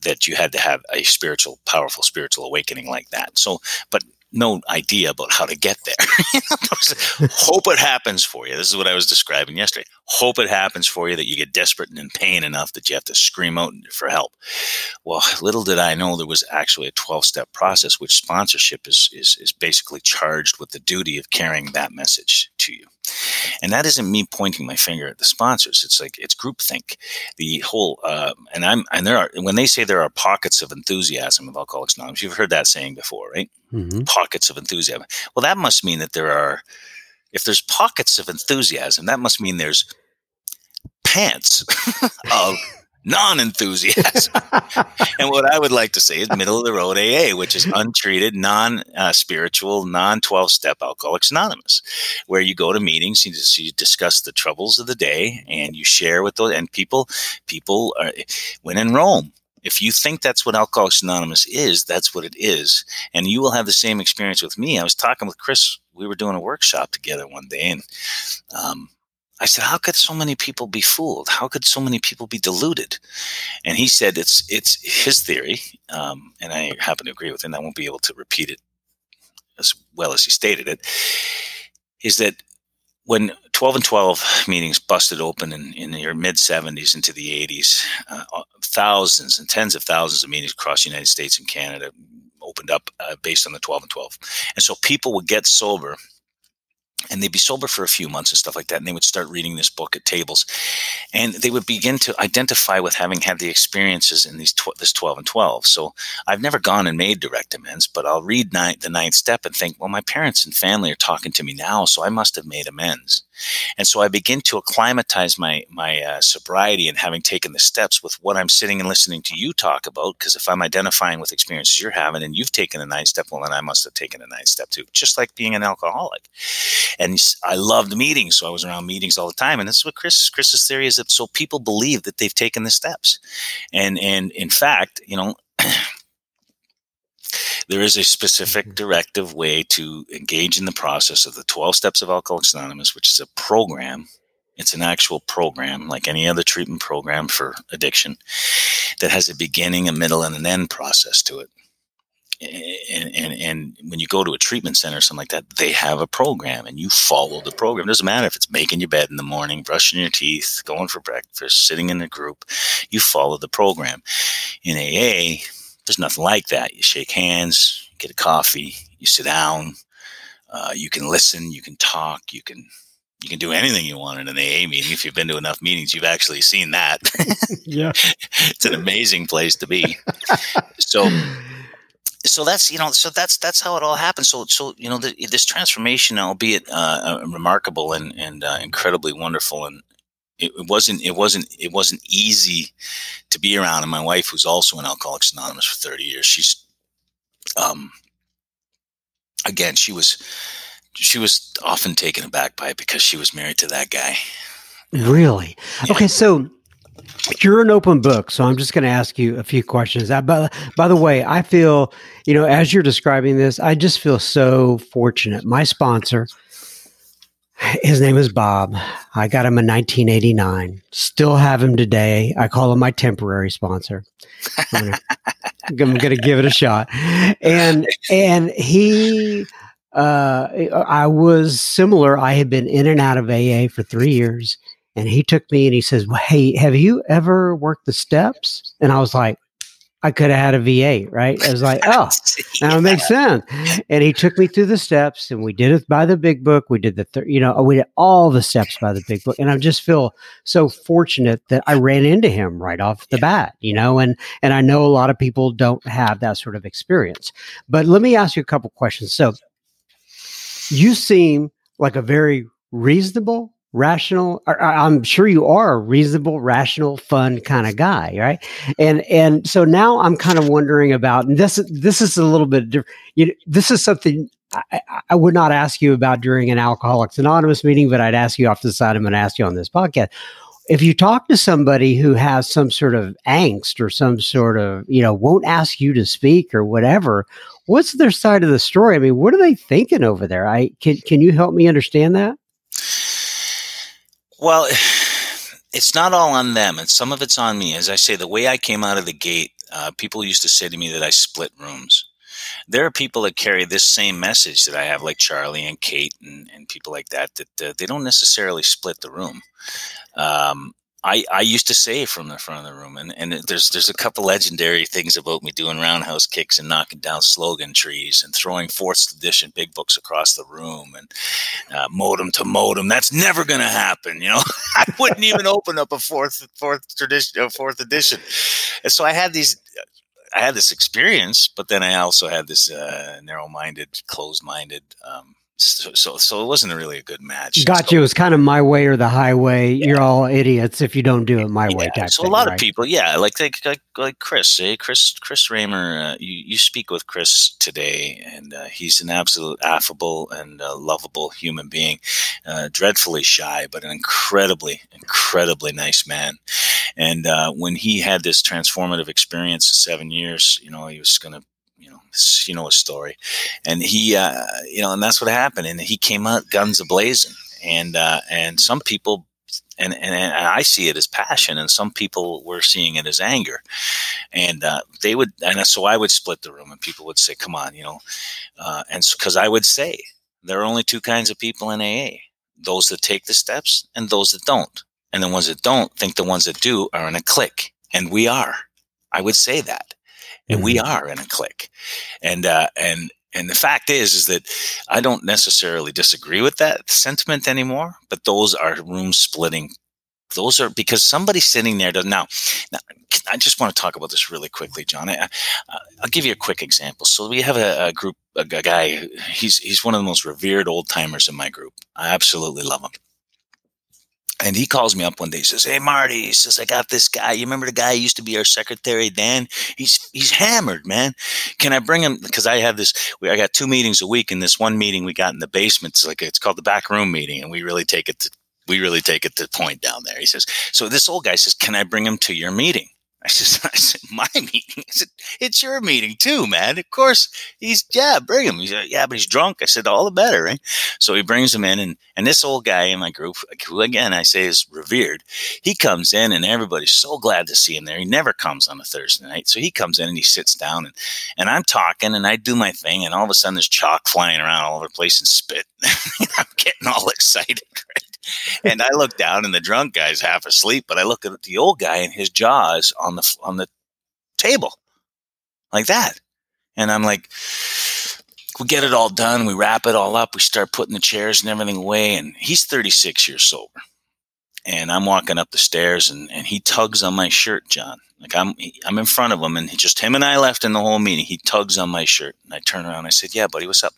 that you had to have a spiritual, powerful spiritual awakening like that. So, but no idea about how to get there. Hope it happens for you. This is what I was describing yesterday. Hope it happens for you that you get desperate and in pain enough that you have to scream out for help. Well, little did I know there was actually a 12 step process, which sponsorship is, is, is basically charged with the duty of carrying that message to you. And that isn't me pointing my finger at the sponsors. It's like it's groupthink. The whole uh, and I'm and there are when they say there are pockets of enthusiasm of Alcoholics Anonymous, you've heard that saying before, right? Mm-hmm. Pockets of enthusiasm. Well, that must mean that there are if there's pockets of enthusiasm, that must mean there's pants of non enthusiasm. and what I would like to say is middle of the road AA, which is untreated, non spiritual, non 12 step Alcoholics Anonymous, where you go to meetings, you, just, you discuss the troubles of the day, and you share with those. And people, people are, when in Rome, if you think that's what Alcoholics Anonymous is, that's what it is. And you will have the same experience with me. I was talking with Chris. We were doing a workshop together one day, and um, I said, "How could so many people be fooled? How could so many people be deluded?" And he said, "It's it's his theory, um, and I happen to agree with him. I won't be able to repeat it as well as he stated it. Is that when 12 and 12 meetings busted open in, in your mid 70s into the 80s, uh, thousands and tens of thousands of meetings across the United States and Canada opened up uh, based on the 12 and 12. And so people would get sober and they'd be sober for a few months and stuff like that and they would start reading this book at tables and they would begin to identify with having had the experiences in these tw- this 12 and 12 so i've never gone and made direct amends but i'll read ninth, the ninth step and think well my parents and family are talking to me now so i must have made amends and so I begin to acclimatize my my uh, sobriety and having taken the steps with what I'm sitting and listening to you talk about. Because if I'm identifying with experiences you're having and you've taken a ninth step, well, then I must have taken a ninth step too. Just like being an alcoholic. And I loved meetings, so I was around meetings all the time. And this is what Chris Chris's theory is that so people believe that they've taken the steps, and and in fact, you know. There is a specific mm-hmm. directive way to engage in the process of the 12 Steps of Alcoholics Anonymous, which is a program. It's an actual program, like any other treatment program for addiction, that has a beginning, a middle, and an end process to it. And, and, and when you go to a treatment center or something like that, they have a program and you follow the program. It doesn't matter if it's making your bed in the morning, brushing your teeth, going for breakfast, sitting in a group, you follow the program. In AA, there's nothing like that. You shake hands, get a coffee, you sit down, uh, you can listen, you can talk, you can you can do anything you want in an AA meeting. If you've been to enough meetings, you've actually seen that. yeah, it's an amazing place to be. so, so that's you know, so that's that's how it all happens. So, so you know, the, this transformation, albeit uh, uh, remarkable and and uh, incredibly wonderful and it, it wasn't it wasn't it wasn't easy to be around. And my wife, who's also in Alcoholics Anonymous for thirty years, she's um again she was she was often taken aback by it because she was married to that guy. Really? Yeah. Okay, so you're an open book, so I'm just going to ask you a few questions. Uh, by, by the way, I feel, you know, as you're describing this, I just feel so fortunate. My sponsor, his name is Bob. I got him in 1989. Still have him today. I call him my temporary sponsor. I'm gonna, gonna give it a shot. And and he uh I was similar. I had been in and out of AA for 3 years and he took me and he says, well, "Hey, have you ever worked the steps?" And I was like, I could have had a V8, right? I was like, oh, now it makes sense. And he took me through the steps, and we did it by the big book. We did the, thir- you know, we did all the steps by the big book, and I just feel so fortunate that I ran into him right off the yeah. bat, you know, and and I know a lot of people don't have that sort of experience. But let me ask you a couple questions. So, you seem like a very reasonable rational i'm sure you are a reasonable rational fun kind of guy right? And and so now i'm kind of wondering about this this is a little bit different. You know, this is something I, I, would not ask you about during an alcoholics anonymous meeting but i'd ask you off the side i'm going to ask you on this podcast. If you talk to somebody who has some sort of angst or some sort of you know won't ask you to speak or whatever what's their side of the story? I mean what are they thinking over there? I can can you help me understand that well, it's not all on them, and some of it's on me. As I say, the way I came out of the gate, uh, people used to say to me that I split rooms. there are people that carry this same message that I have, like Charlie and Kate and, and people like that, that uh, they don't necessarily split the room. Um, I, I used to say from the front of the room, and, and there's there's a couple legendary things about me doing roundhouse kicks and knocking down slogan trees and throwing fourth edition big books across the room and uh, modem to modem. That's never going to happen, you know. I wouldn't even open up a fourth fourth tradition, fourth edition. And so I had these I had this experience, but then I also had this uh, narrow-minded, closed-minded um, so, so, so it wasn't really a good match. Got so, you. It was kind of my way or the highway. Yeah. You're all idiots if you don't do it my yeah. way. So thing, a lot right? of people, yeah, like like like, like Chris, eh? Chris Chris Raymer. Uh, you you speak with Chris today, and uh, he's an absolute affable and uh, lovable human being. Uh, dreadfully shy, but an incredibly incredibly nice man. And uh, when he had this transformative experience seven years, you know, he was going to you know, his story, and he, uh, you know, and that's what happened. And he came out guns a blazing, and uh, and some people. And, and, and I see it as passion, and some people were seeing it as anger, and uh, they would, and so I would split the room, and people would say, "Come on," you know, uh, and because so, I would say there are only two kinds of people in AA: those that take the steps and those that don't, and the ones that don't think the ones that do are in a clique, and we are. I would say that and we Mm-hmm. are in a clique. And uh, and and the fact is, is that I don't necessarily disagree with that sentiment anymore. But those are room splitting. Those are because somebody sitting there does now. Now, I just want to talk about this really quickly, John. I, will give you a quick example. So we have a, a group, a, a guy. He's he's one of the most revered old timers in my group. I absolutely love him. And he calls me up one day. He says, "Hey, Marty," he says, "I got this guy. You remember the guy who used to be our secretary, Dan? He's he's hammered, man. Can I bring him? Because I have this. We, I got two meetings a week, and this one meeting we got in the basement. It's like it's called the back room meeting, and we really take it to we really take it to point down there. He says, so this old guy says, "Can I bring him to your meeting?" I said, I said, my meeting? I said, it's your meeting too, man. Of course, he's, yeah, bring him. He's like, yeah, but he's drunk. I said, all the better, right? So he brings him in, and, and this old guy in my group, who again I say is revered, he comes in, and everybody's so glad to see him there. He never comes on a Thursday night. So he comes in and he sits down, and, and I'm talking, and I do my thing, and all of a sudden there's chalk flying around all over the place and spit. I'm getting all excited, right? And I look down, and the drunk guy's half asleep. But I look at the old guy, and his jaws on the on the table, like that. And I'm like, we get it all done. We wrap it all up. We start putting the chairs and everything away. And he's 36 years sober. And I'm walking up the stairs, and, and he tugs on my shirt, John. Like I'm, I'm in front of him, and just him and I left in the whole meeting. He tugs on my shirt, and I turn around. I said, "Yeah, buddy, what's up?"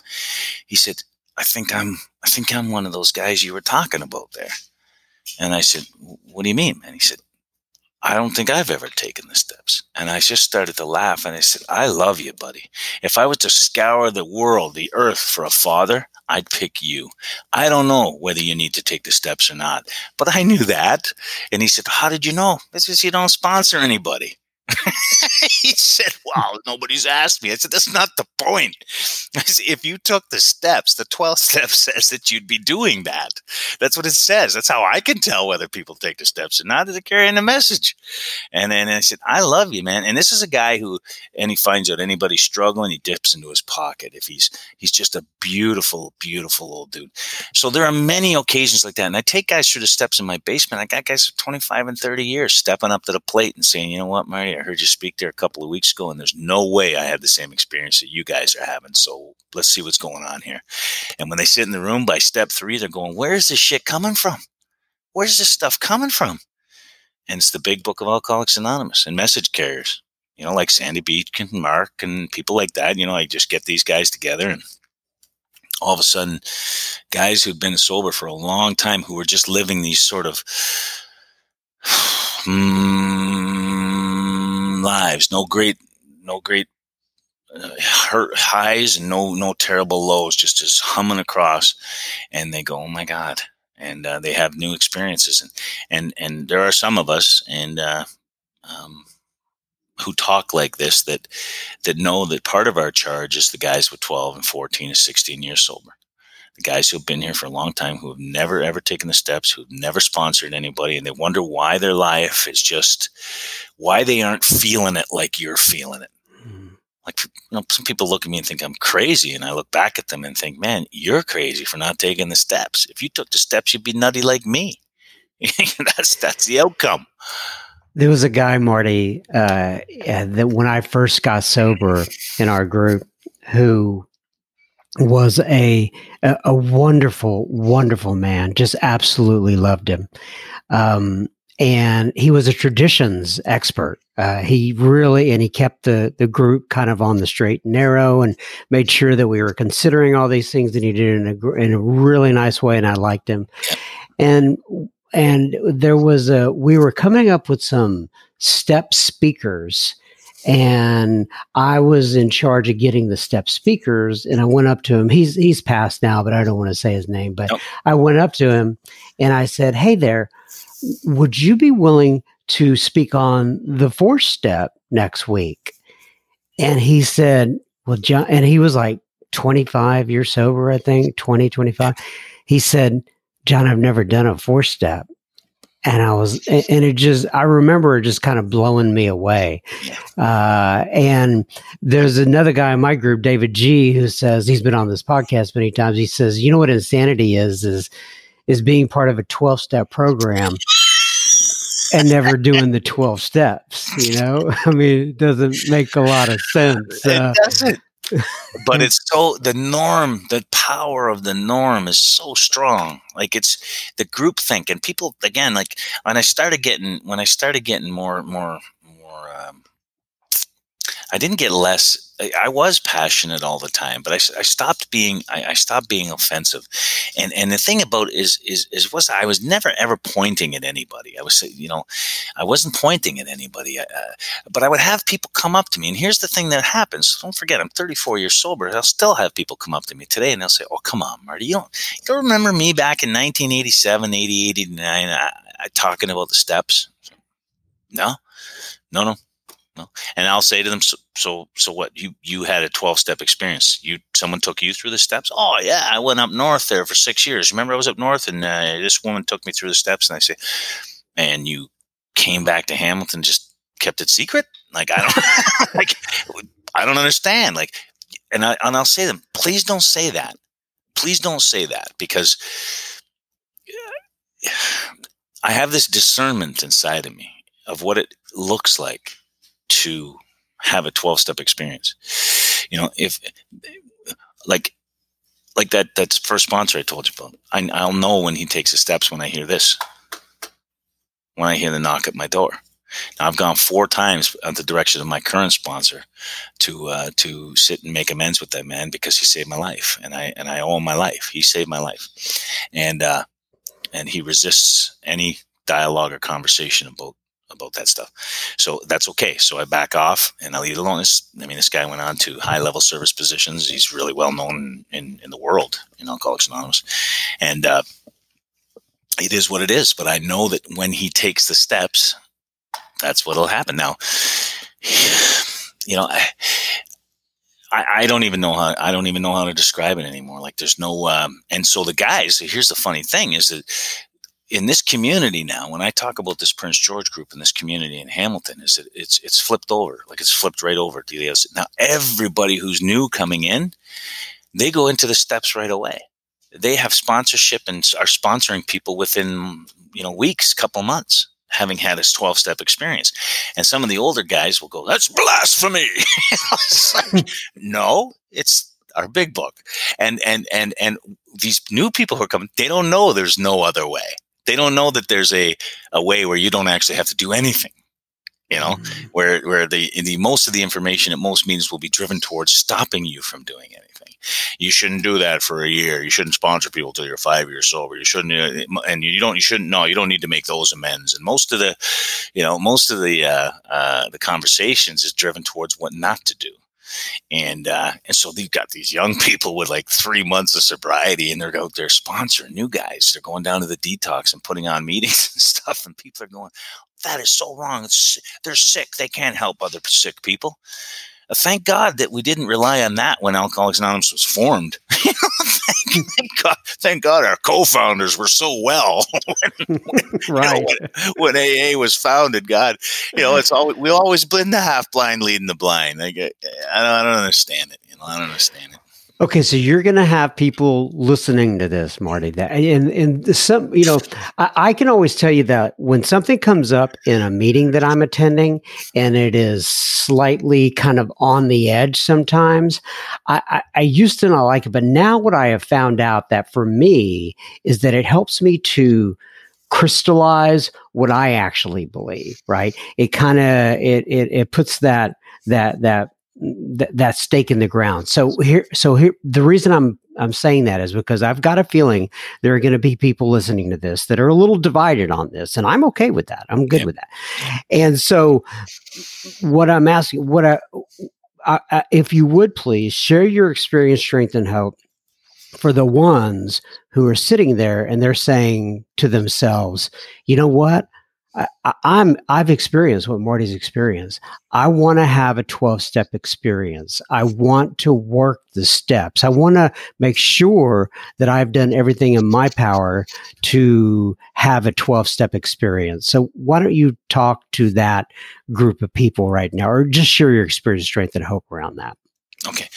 He said, I think I'm I think I'm one of those guys you were talking about there. And I said, What do you mean, And He said, I don't think I've ever taken the steps. And I just started to laugh and I said, I love you, buddy. If I was to scour the world, the earth for a father, I'd pick you. I don't know whether you need to take the steps or not, but I knew that. And he said, How did you know? Because you don't sponsor anybody. he said, Wow, nobody's asked me. I said, That's not the point. I said, if you took the steps, the 12 steps says that you'd be doing that. That's what it says. That's how I can tell whether people take the steps or not. They're carrying the message. And then I said, I love you, man. And this is a guy who, and he finds out anybody struggling, he dips into his pocket. If he's, he's just a beautiful, beautiful old dude. So there are many occasions like that. And I take guys through the steps in my basement. I got guys for 25 and 30 years stepping up to the plate and saying, you know what, Marty, I heard you speak there a couple of weeks ago, and there's no way I had the same experience that you guys are having. So let's see what's going on here. And when they sit in the room by step three, they're going, Where's this shit coming from? Where's this stuff coming from? And it's the big book of Alcoholics Anonymous and message carriers, you know, like Sandy Beach and Mark and people like that. You know, I just get these guys together and all of a sudden, guys who've been sober for a long time who were just living these sort of mm, lives, no great, no great uh, hurt highs and no no terrible lows, just just humming across, and they go, oh my god, and uh, they have new experiences, and and and there are some of us, and uh, um, who talk like this that that know that part of our charge is the guys with 12 and 14 and 16 years sober guys who've been here for a long time who have never ever taken the steps who've never sponsored anybody and they wonder why their life is just why they aren't feeling it like you're feeling it like you know, some people look at me and think I'm crazy, and I look back at them and think, man, you're crazy for not taking the steps. If you took the steps, you'd be nutty like me. that's that's the outcome. There was a guy, Marty, uh, that when I first got sober in our group, who was a, a, wonderful, wonderful man. Just absolutely loved him. Um, and he was a traditions expert. Uh, he really and he kept the the group kind of on the straight and narrow, and made sure that we were considering all these things that he did in a in a really nice way, and I liked him. And and there was a we were coming up with some step speakers and I was in charge of getting the step speakers. And I went up to him. He's he's passed now, but I don't want to say his name. But nope. I went up to him and I said, "Hey there, would you be willing to speak on the fourth step next week?" And he said, "Well, John," and he was like 25 years sober, I think, 20, 25. He said, "John, I've never done a four step." And I was, and it just, I remember it just kind of blowing me away. Uh, and there's another guy in my group, David G, who says he's been on this podcast many times. He says, you know what insanity is, is, is being part of a 12 step program and never doing the 12 steps, you know? I mean, it doesn't make a lot of sense. Uh, it doesn't but it's so the norm the power of the norm is so strong. Like it's the group think and people again like when i started getting when i started getting more more i didn't get less I was passionate all the time, but I, I stopped being I, I, stopped being offensive, and and the thing about is is is was I was never ever pointing at anybody. I was you know, I wasn't pointing at anybody, uh, but I would have people come up to me. And here's the thing that happens: don't forget, I'm 34 years sober. I'll still have people come up to me today, and they'll say, "Oh, come on, Marty, you don't you don't remember me back in 1987, 80, 89, I, I, talking about the steps?" No, no, no. No. And I'll say to them, so, so, so what? You you had a twelve step experience. You someone took you through the steps. Oh yeah, I went up north there for six years. Remember, I was up north, and uh, this woman took me through the steps. And I say, and you came back to Hamilton, just kept it secret. Like I don't, like I don't understand. Like, and I and I'll say to them, please don't say that. Please don't say that because I have this discernment inside of me of what it looks like to have a 12 step experience. You know, if like, like that, that's first sponsor I told you about. I, I'll know when he takes the steps when I hear this, when I hear the knock at my door. Now I've gone four times at the direction of my current sponsor to uh, to sit and make amends with that man because he saved my life, and I and I owe him my life. He saved my life, and uh, and he resists any dialogue or conversation about about that stuff. So that's okay. So I back off and I leave it alone. This, I mean, this guy went on to high level service positions. He's really well known in, in the world in Alcoholics Anonymous. And uh, it is what it is. But I know that when he takes the steps, that's what'll happen. Now, you know, I, I, I, don't even know how I don't even know how to describe it anymore. Like there's no um, and so the guys. Here's the funny thing: is that in this community now, when I talk about this Prince George group in this community in Hamilton, is that it's it's flipped over, like it's flipped right over. Now everybody who's new coming in, they go into the steps right away. They have sponsorship and are sponsoring people within you know weeks, couple months, having had this twelve step experience. And some of the older guys will go, "That's blasphemy." like, no, it's our big book. And and and and these new people who are coming, they don't know there's no other way they don't know that there's a, a way where you don't actually have to do anything you know? Mm-hmm. where where the the most of the information at most meetings will be driven towards stopping you from doing anything. You shouldn't do that for a year. You shouldn't sponsor people till you're five years sober. You shouldn't uh, and you don't you shouldn't no you don't need to make those amends. And most of the you know most of the uh, uh, the conversations is driven towards what not to do and uh, and so they've got these young people with like three months of sobriety, and they're out there sponsoring new guys. They're going down to the detox and putting on meetings and stuff, and people are going, "That is so wrong. It's, they're sick. They can't help other sick people." Thank God that we didn't rely on that when Alcoholics Anonymous was formed. thank, thank, God, thank God our co-founders were so well when, right. You know, when, when, AA was founded. God, you know, it's all we always been the half blind leading the blind. I, I, don't, I don't understand it. You know, I don't understand it. Okay, so you're going to have people listening to this, Marty. That and and some, you know, I, I, can always tell you that when something comes up in a meeting that I'm attending, and it is slightly kind of on the edge. Sometimes, I, I, I used to not like it, but now what I have found out that for me is that it helps me to crystallize what I actually believe. Right? It kind of it, it it puts that that that th- that stake in the ground. So here, so here, the reason I'm I'm saying that is because I've got a feeling there are going to be people listening to this that are a little divided on this, and I'm okay with that. I'm good with that. And so, what I'm asking, what I, I, I, if you would please share your experience, strength, and hope for the ones who are sitting there and they're saying to themselves, you know what? I, am I've experienced what Marty's experienced. I want to have a 12 step experience. I want to work the steps. I want to make sure that I've done everything in my power to have a 12 step experience. So why don't you talk to that group of people right now or just share your experience, strength and hope around that? Okay.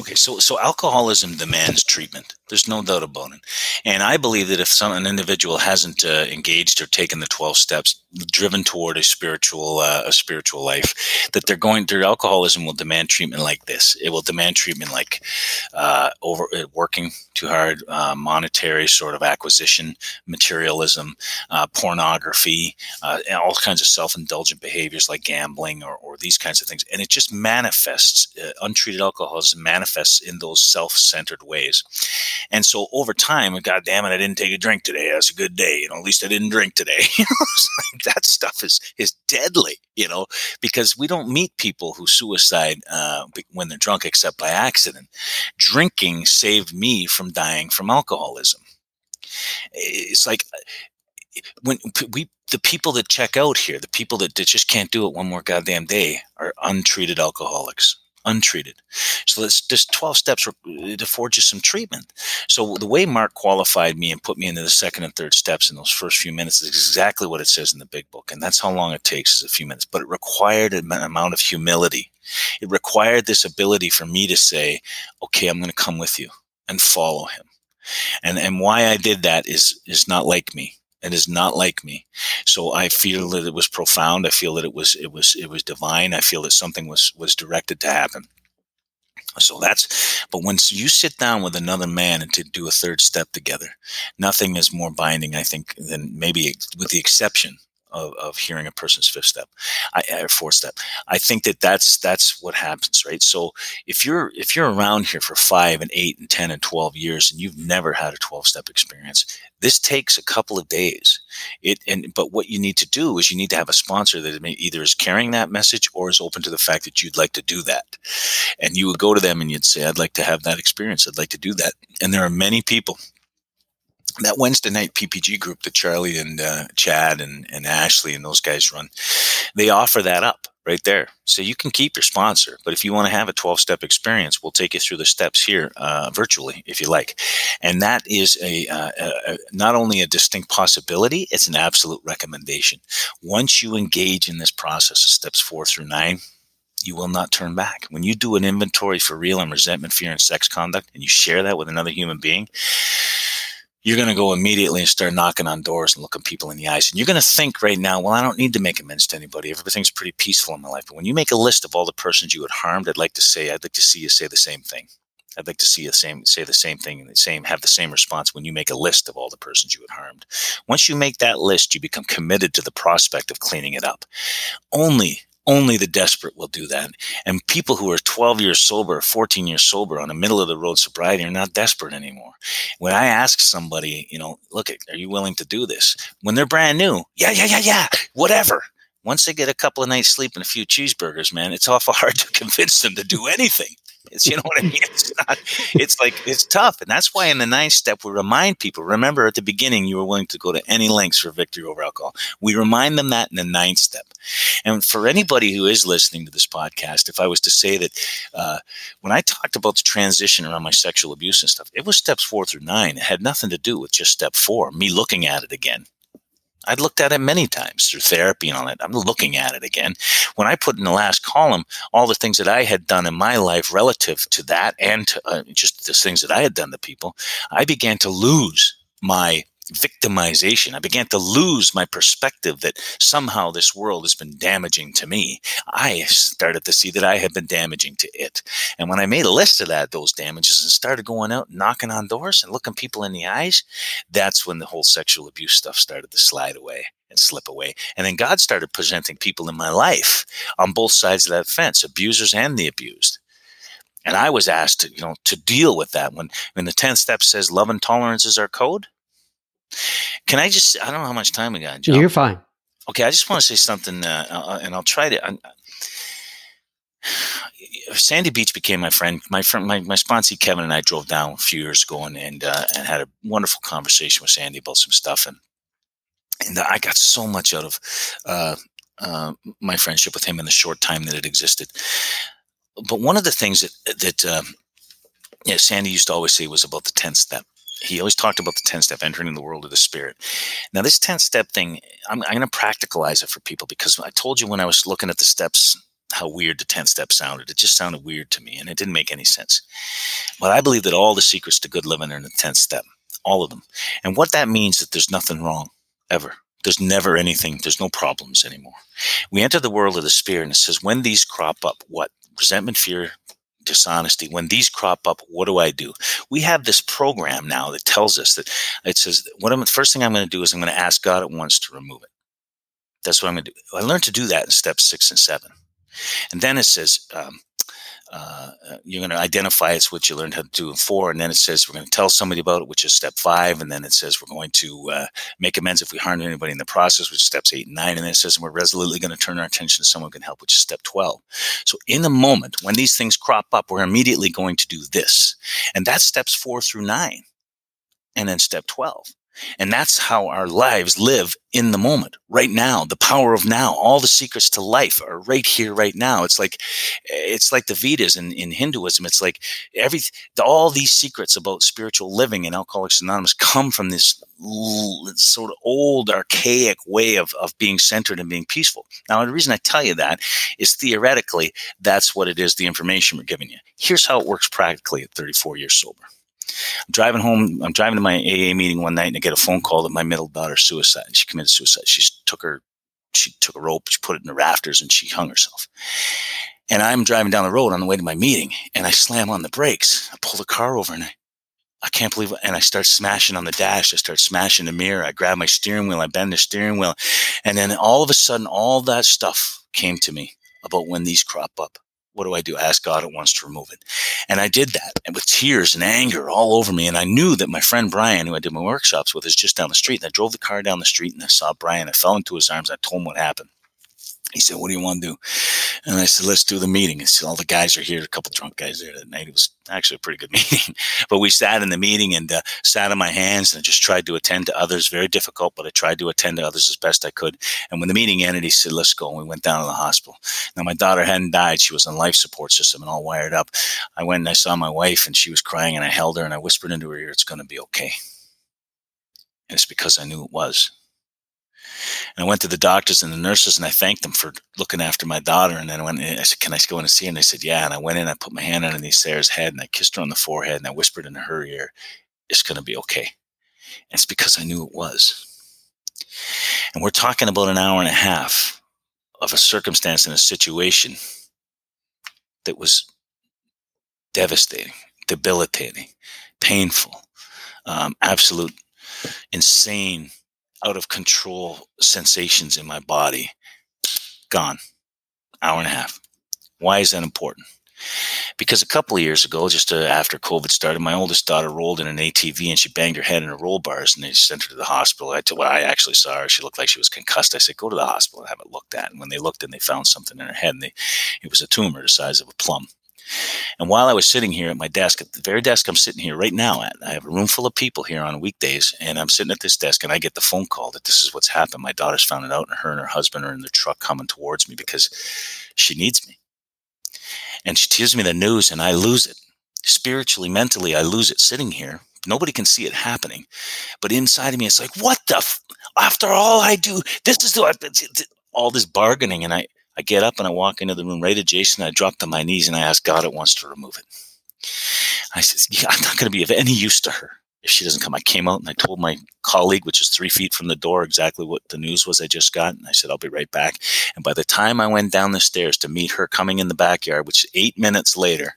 Okay. So, so alcoholism demands treatment. There's no doubt about it. And I believe that if some, an individual hasn't uh, engaged or taken the 12 steps, driven toward a spiritual, uh, a spiritual life, that they're going, their alcoholism will demand treatment like this. It will demand treatment like, uh, over uh, working too hard, uh, monetary sort of acquisition, materialism, uh, pornography, and all kinds of self-indulgent behaviors like gambling or, or these kinds of things. And it just manifests, untreated alcoholism manifests in those self-centered ways. And so over time, God damn it, I didn't take a drink today. That's a good day. You know, at least I didn't drink today. that stuff is is deadly. You know, because we don't meet people who suicide uh, when they're drunk except by accident. Drinking saved me from dying from alcoholism. It's like when we the people that check out here, the people that, that just can't do it one more goddamn day, are untreated alcoholics untreated. So there's just 12 steps to forge you some treatment. So the way Mark qualified me and put me into the second and third steps in those first few minutes is exactly what it says in the big book. And that's how long it takes is a few minutes, but it required an amount of humility. It required this ability for me to say, okay, I'm going to come with you and follow him. And, and why I did that is, is not like me and is not like me. So I feel that it was profound. I feel that it was it was it was divine. I feel that something was was directed to happen. So that's, but once you sit down with another man and to do a third step together, nothing is more binding, I think, than maybe with the exception of, of hearing a person's fifth step or fourth step. I think that that's that's what happens, right? So if you're if you're around here for five and eight and ten and twelve years and you've never had a twelve step experience, this takes a couple of days. It and but what you need to do is you need to have a sponsor that either is carrying that message or is open to the fact that you'd like to do that, and you would go to them and you'd say, "I'd like to have that experience. I'd like to do that." And there are many people that Wednesday night PPG group that Charlie and uh, Chad and, and Ashley and those guys run, they offer that up right there. So you can keep your sponsor, but if you want to have a 12 step experience, we'll take you through the steps here uh, virtually if you like. And that is a, uh, a, not only a distinct possibility, it's an absolute recommendation. Once you engage in this process of steps four through nine, you will not turn back. When you do an inventory for real on resentment, fear, and sex conduct, and you share that with another human being, you're going to go immediately and start knocking on doors and looking people in the eyes. And you're going to think right now, well, I don't need to make amends to anybody. Everything's pretty peaceful in my life. But when you make a list of all the persons you had harmed, I'd like to say, I'd like to see you say the same thing. I'd like to see you same, say the same thing and the same, have the same response when you make a list of all the persons you had harmed. Once you make that list, you become committed to the prospect of cleaning it up. Only only the desperate will do that. And people who are 12 years sober, 14 years sober on a middle of the road sobriety are not desperate anymore. When I ask somebody, you know, look, are you willing to do this? When they're brand new, yeah, yeah, yeah, yeah, whatever. Once they get a couple of nights sleep and a few cheeseburgers, man, it's awful hard to convince them to do anything. It's you know what I mean. It's not. It's like it's tough, and that's why in the ninth step we remind people. Remember at the beginning you were willing to go to any lengths for victory over alcohol. We remind them that in the ninth step, And for anybody who is listening to this podcast, if I was to say that uh, when I talked about the transition around my sexual abuse and stuff, it was steps four through nine. It had nothing to do with just step four, me looking at it again. I'd looked at it many times through therapy and all that. I'm looking at it again. When I put in the last column all the things that I had done in my life relative to that and to, uh, just the things that I had done to people, I began to lose my victimization. I began to lose my perspective that somehow this world has been damaging to me. I started to see that I had been damaging to it. And when I made a list of that, those damages and started going out knocking on doors and looking people in the eyes, that's when the whole sexual abuse stuff started to slide away and slip away. And then God started presenting people in my life on both sides of that fence, abusers and the abused. And I was asked to, you know, to deal with that when, when the 10th step says love and tolerance is our code can I just? I don't know how much time we got. John. You're fine. Okay, I just want to say something, uh, uh, and I'll try to. Sandy Beach became my friend. My friend, my, my sponsee Kevin and I drove down a few years ago and and, uh, and had a wonderful conversation with Sandy about some stuff, and and I got so much out of uh, uh, my friendship with him in the short time that it existed. But one of the things that that um, yeah, Sandy used to always say was about the tenth step, he always talked about the 10 step entering the world of the spirit. Now, this 10 step thing, I'm, I'm going to practicalize it for people because I told you when I was looking at the steps how weird the 10th step sounded. It just sounded weird to me and it didn't make any sense. But I believe that all the secrets to good living are in the 10th step, all of them. And what that means is that there's nothing wrong ever. There's never anything, there's no problems anymore. We enter the world of the spirit and it says, when these crop up, what? Resentment, fear, dishonesty, when these crop up, what do I do? We have this program now that tells us that it says, what I'm, the first thing I'm going to do is I'm going to ask God at once to remove it. That's what I'm going to do. I learned to do that in steps six and seven. And then it says, um, uh, you're going to identify it's what you learned how to do in four, and then it says we're going to tell somebody about it, which is step five, and then it says we're going to uh, make amends if we harmed anybody in the process, which is steps eight and nine, and then it says we're resolutely going to turn our attention to someone who can help, which is step twelve. So in the moment when these things crop up, we're immediately going to do this, and that's steps four through nine, and then step twelve. And that's how our lives live in the moment, right now. The power of now. All the secrets to life are right here, right now. It's like, it's like the Vedas in, in Hinduism. It's like every, all these secrets about spiritual living and Alcoholics Anonymous come from this sort of old, archaic way of, of being centered and being peaceful. Now, the reason I tell you that is theoretically, that's what it is, the information we're giving you. Here's how it works practically at 34 years sober. I'm driving home. I'm driving to my AA meeting one night and I get a phone call that my middle daughter suicide. She committed suicide. She took her, she took a rope, she put it in the rafters and she hung herself. And I'm driving down the road on the way to my meeting and I slam on the brakes. I pull the car over and I, I can't believe it. And I start smashing on the dash. I start smashing the mirror. I grab my steering wheel. I bend the steering wheel. And then all of a sudden, all that stuff came to me about when these crop up what do I do? Ask God at once to remove it. And I did that and with tears and anger all over me. And I knew that my friend Brian, who I did my workshops with, is just down the street. And I drove the car down the street and I saw Brian. I fell into his arms. I told him what happened. He said, What do you want to do? And I said, Let's do the meeting. And said, All the guys are here, a couple drunk guys there that night. It was actually a pretty good meeting. but we sat in the meeting and uh, sat on my hands and just tried to attend to others. Very difficult, but I tried to attend to others as best I could. And when the meeting ended, he said, Let's go. And we went down to the hospital. Now, my daughter hadn't died. She was on life support system and all wired up. I went and I saw my wife and she was crying and I held her and I whispered into her ear, It's going to be okay. And it's because I knew it was. And I went to the doctors and the nurses and I thanked them for looking after my daughter. And then I went, I said, Can I go in and see her? And they said, Yeah. And I went in, I put my hand underneath Sarah's head and I kissed her on the forehead and I whispered into her ear, It's going to be okay. And it's because I knew it was. And we're talking about an hour and a half of a circumstance and a situation that was devastating, debilitating, painful, um, absolute, insane out of control sensations in my body gone. Hour and a half. Why is that important? Because a couple of years ago, just uh, after COVID started, my oldest daughter rolled in an ATV and she banged her head in a roll bars and they sent her to the hospital. I, told, well, I actually saw her. She looked like she was concussed. I said, go to the hospital and have it looked at. And when they looked and they found something in her head and they, it was a tumor the size of a plum. And while I was sitting here at my desk, at the very desk I'm sitting here right now at, I have a room full of people here on weekdays, and I'm sitting at this desk and I get the phone call that this is what's happened. My daughter's found it out, and her and her husband are in the truck coming towards me because she needs me. And she tells me the news, and I lose it. Spiritually, mentally, I lose it sitting here. Nobody can see it happening. But inside of me, it's like, what the? F- after all I do, this is the, all this bargaining. And I, I get up and I walk into the room right adjacent. I drop to my knees and I ask God at once to remove it. I said, yeah, I'm not going to be of any use to her if she doesn't come. I came out and I told my colleague, which is three feet from the door, exactly what the news was I just got. And I said, I'll be right back. And by the time I went down the stairs to meet her coming in the backyard, which is eight minutes later,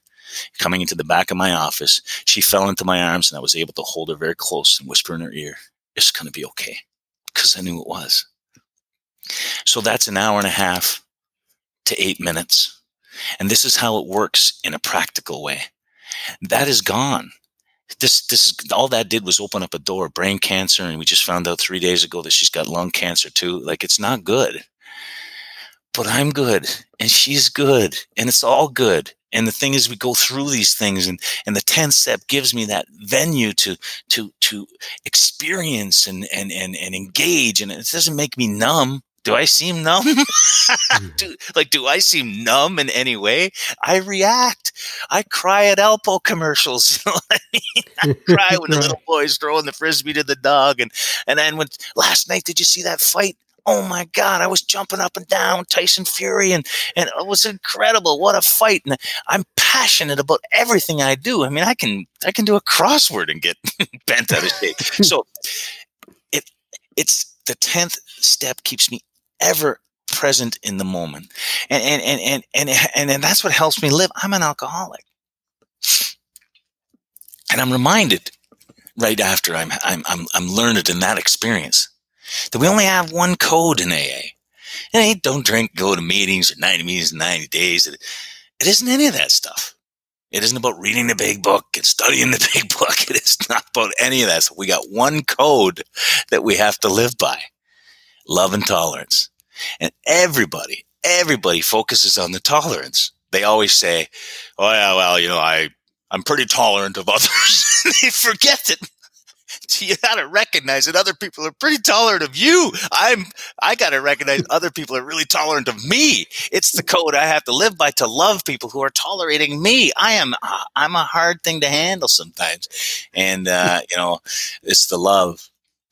coming into the back of my office, she fell into my arms and I was able to hold her very close and whisper in her ear, It's going to be okay. Because I knew it was. So that's an hour and a half to eight minutes. And this is how it works in a practical way. That is gone. This, this is all that did was open up a door, brain cancer. And we just found out three days ago that she's got lung cancer too. Like it's not good, but I'm good and she's good and it's all good. And the thing is, we go through these things, and, and the 10th step gives me that venue to to to experience and and and, and engage. And it doesn't make me numb do I seem numb? do, like, do I seem numb in any way? I react. I cry at Alpo commercials. You know I, mean? I cry when the little boy's throwing the frisbee to the dog, and and then when last night, did you see that fight? Oh my God, I was jumping up and down, Tyson Fury, and and it was incredible. What a fight! And I'm passionate about everything I do. I mean, I can I can do a crossword and get bent out of shape. so it it's the tenth step keeps me ever present in the moment. And, and, and, and, and, and, and that's what helps me live. I'm an alcoholic. And I'm reminded right after I'm, I'm, I'm, I'm learned in that experience that we only have one code in AA. It don't drink, go to meetings or 90 meetings 90 days. It, it isn't any of that stuff. It isn't about reading the big book and studying the big book. It is not about any of that. So we got one code that we have to live by love and tolerance. And everybody, everybody focuses on the tolerance. They always say, oh yeah, well, you know, I, I'm pretty tolerant of others. they forget that you got to recognize that other people are pretty tolerant of you. I'm, I got to recognize other people are really tolerant of me. It's the code I have to live by to love people who are tolerating me. I am, I'm a hard thing to handle sometimes. And, uh, you know, it's the love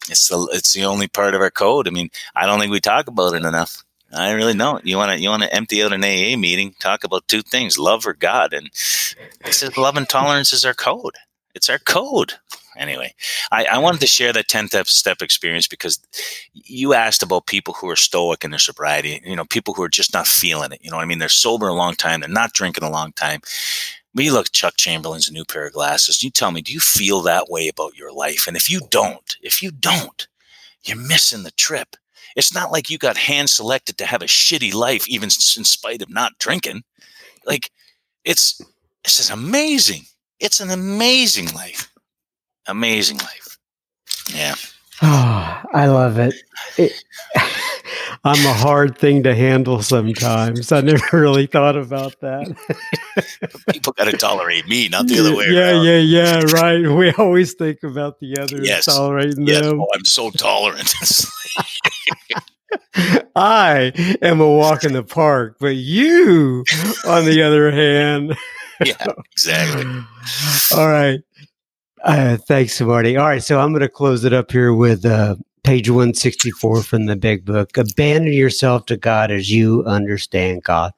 it's the it's the only part of our code. I mean, I don't think we talk about it enough. I really don't. You want to you want to empty out an AA meeting, talk about two things: love or God, and this is love and tolerance is our code. It's our code. Anyway, I, I wanted to share that 10th step experience because you asked about people who are stoic in their sobriety, you know, people who are just not feeling it. You know I mean? They're sober a long time, they're not drinking a long time when you look at Chuck Chamberlain's new pair of glasses, you tell me, do you feel that way about your life? And if you don't, if you don't, you're missing the trip. It's not like you got hand selected to have a shitty life, even in spite of not drinking. Like, it's this is amazing. It's an amazing life. Amazing life. Yeah. Oh, I love it. it I'm a hard thing to handle sometimes. I never really thought about that. People got to tolerate me, not the other way yeah, around. Yeah, yeah, yeah, right. We always think about the others yes. tolerating yes. them. Oh, I'm so tolerant. I am a walk in the park, but you, on the other hand. yeah, exactly. All right. Uh, thanks, Marty. All right, so I'm going to close it up here with uh, page 164 from the big book. Abandon yourself to God as you understand God.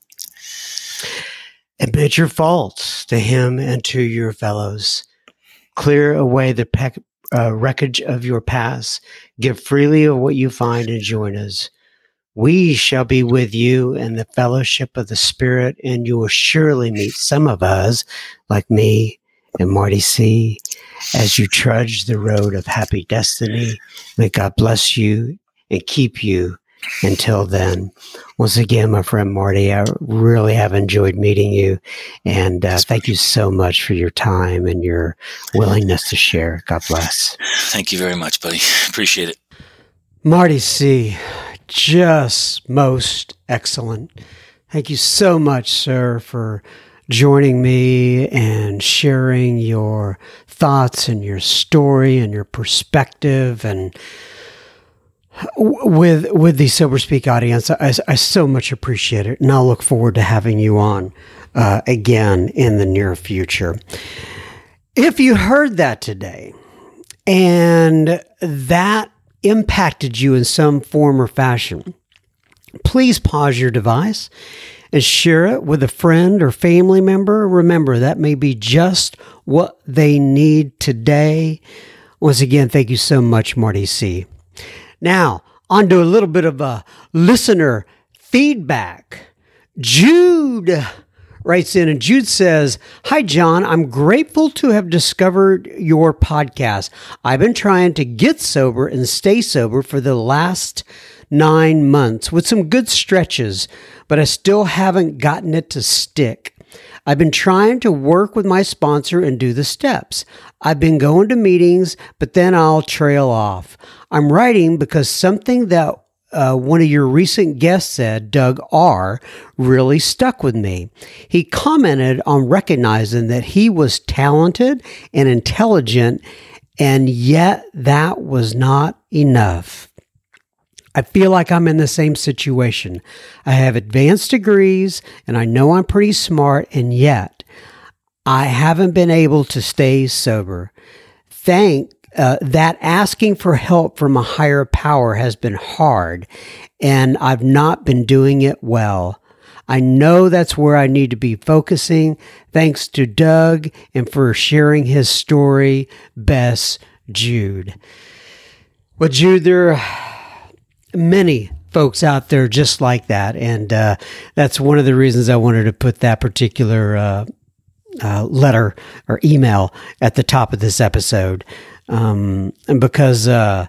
Admit your faults to Him and to your fellows. Clear away the pe- uh, wreckage of your past. Give freely of what you find and join us. We shall be with you in the fellowship of the Spirit, and you will surely meet some of us, like me and Marty C., as you trudge the road of happy destiny. May God bless you and keep you until then. Once again, my friend Marty, I really have enjoyed meeting you. And uh, thank you so much for your time and your willingness to share. God bless. Thank you very much, buddy. Appreciate it. Marty C., just most excellent. Thank you so much, sir, for joining me and sharing your thoughts and your story and your perspective and with with the sober speak audience I, I so much appreciate it. And i'll look forward to having you on uh, again in the near future. If you heard that today and that impacted you in some form or fashion please pause your device and share it with a friend or family member. Remember that may be just what they need today once again thank you so much marty c now, on to a little bit of a listener feedback. Jude writes in, and Jude says, Hi, John. I'm grateful to have discovered your podcast. I've been trying to get sober and stay sober for the last nine months with some good stretches, but I still haven't gotten it to stick. I've been trying to work with my sponsor and do the steps. I've been going to meetings, but then I'll trail off. I'm writing because something that uh, one of your recent guests said, Doug R., really stuck with me. He commented on recognizing that he was talented and intelligent, and yet that was not enough. I feel like I'm in the same situation. I have advanced degrees and I know I'm pretty smart, and yet I haven't been able to stay sober. Thank uh, that asking for help from a higher power has been hard, and I've not been doing it well. I know that's where I need to be focusing. Thanks to Doug and for sharing his story. Bess Jude. Well, Jude, there many folks out there just like that. And uh, that's one of the reasons I wanted to put that particular uh, uh, letter or email at the top of this episode. Um, and because uh,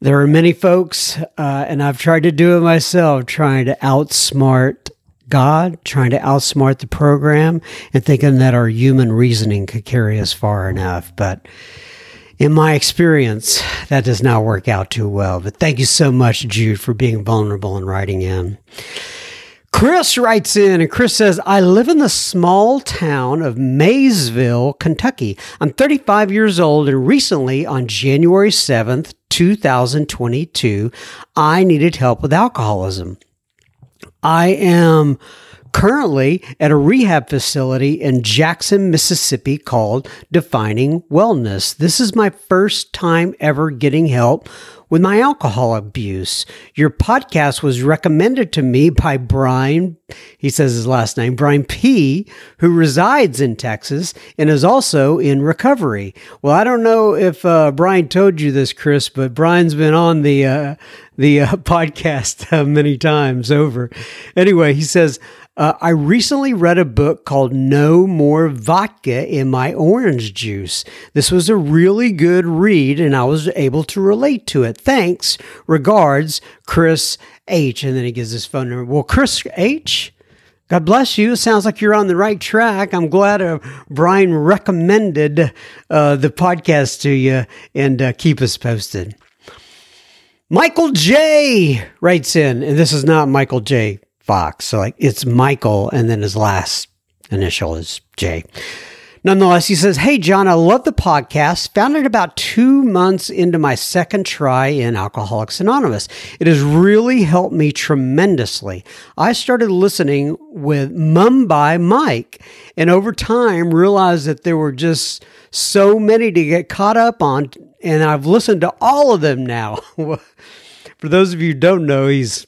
there are many folks, uh, and I've tried to do it myself, trying to outsmart God, trying to outsmart the program, and thinking that our human reasoning could carry us far enough. But in my experience, that does not work out too well. But thank you so much, Jude, for being vulnerable and writing in. Chris writes in, and Chris says, I live in the small town of Maysville, Kentucky. I'm 35 years old, and recently, on January 7th, 2022, I needed help with alcoholism. I am currently at a rehab facility in Jackson, Mississippi called Defining Wellness. This is my first time ever getting help with my alcohol abuse. Your podcast was recommended to me by Brian, he says his last name, Brian P., who resides in Texas and is also in recovery. Well, I don't know if uh, Brian told you this, Chris, but Brian's been on the uh, the uh, podcast uh, many times over. Anyway, he says, uh, I recently read a book called No More Vodka in My Orange Juice. This was a really good read, and I was able to relate to it. Thanks. Regards, Chris H. And then he gives his phone number. Well, Chris H., God bless you. It sounds like you're on the right track. I'm glad uh, Brian recommended uh, the podcast to you and uh, keep us posted. Michael J writes in, and this is not Michael J. Fox. So like it's Michael and then his last initial is J. Nonetheless, he says, Hey, John, I love the podcast. Found it about two months into my second try in Alcoholics Anonymous. It has really helped me tremendously. I started listening with Mumbai Mike, and over time realized that there were just so many to get caught up on, and I've listened to all of them now. For those of you who don't know, he's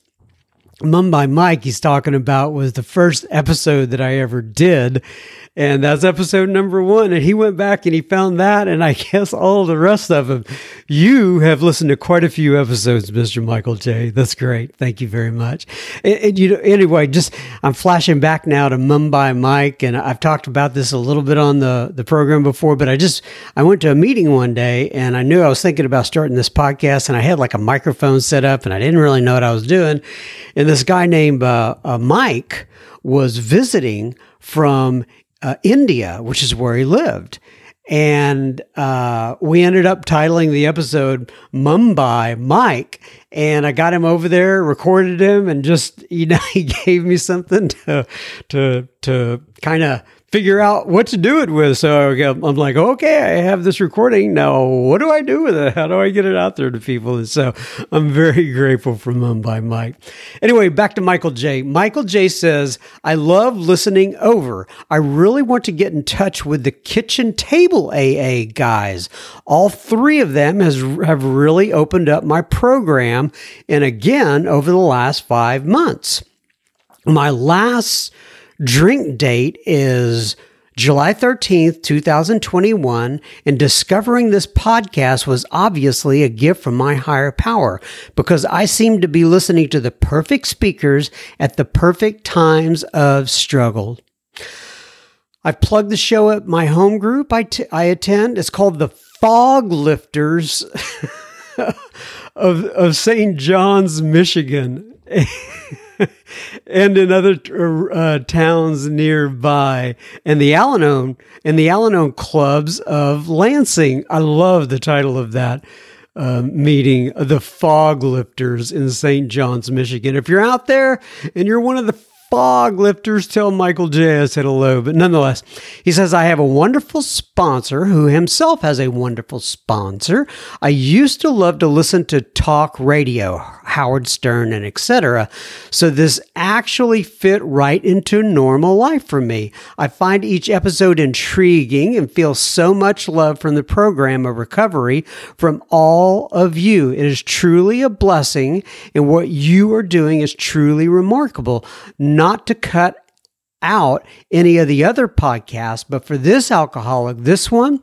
Mumbai Mike he's talking about was the first episode that I ever did. And that's episode number one. And he went back and he found that. And I guess all the rest of them. You have listened to quite a few episodes, Mr. Michael J. That's great. Thank you very much. And, and you know, anyway, just I'm flashing back now to Mumbai Mike. And I've talked about this a little bit on the, the program before, but I just, I went to a meeting one day and I knew I was thinking about starting this podcast and I had like a microphone set up and I didn't really know what I was doing. And this guy named uh, uh, Mike was visiting from uh, India, which is where he lived. and uh, we ended up titling the episode Mumbai Mike. And I got him over there, recorded him, and just you know he gave me something to to to kind of figure out what to do it with. So I'm like, okay, I have this recording. Now, what do I do with it? How do I get it out there to people? And so I'm very grateful for Mumbai Mike. Anyway, back to Michael J. Michael J says, I love listening over. I really want to get in touch with the kitchen table AA guys. All three of them has, have really opened up my program. And again, over the last five months. My last drink date is July 13th, 2021, and discovering this podcast was obviously a gift from my higher power because I seem to be listening to the perfect speakers at the perfect times of struggle. I've plugged the show at my home group I, t- I attend. It's called the Fog Lifters of, of St. John's, Michigan. and in other uh, towns nearby, and the Al-Anon and the Al-Anon clubs of Lansing. I love the title of that uh, meeting, the Fog Lifters in St. John's, Michigan. If you're out there and you're one of the fog lifters tell Michael J. I said hello. But nonetheless, he says, I have a wonderful sponsor who himself has a wonderful sponsor. I used to love to listen to talk radio, Howard Stern and etc. So this actually fit right into normal life for me. I find each episode intriguing and feel so much love from the program of recovery from all of you. It is truly a blessing and what you are doing is truly remarkable. Not not to cut out any of the other podcasts, but for this alcoholic, this one,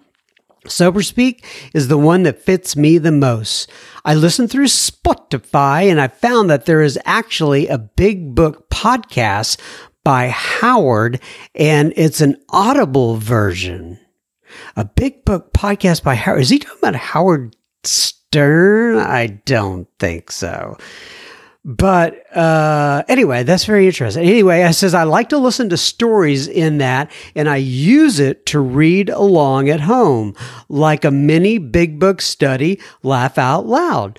Sober Speak, is the one that fits me the most. I listened through Spotify and I found that there is actually a big book podcast by Howard, and it's an audible version. A big book podcast by Howard. Is he talking about Howard Stern? I don't think so. But uh, anyway, that's very interesting. Anyway, I says I like to listen to stories in that, and I use it to read along at home, like a mini big book study. Laugh out loud.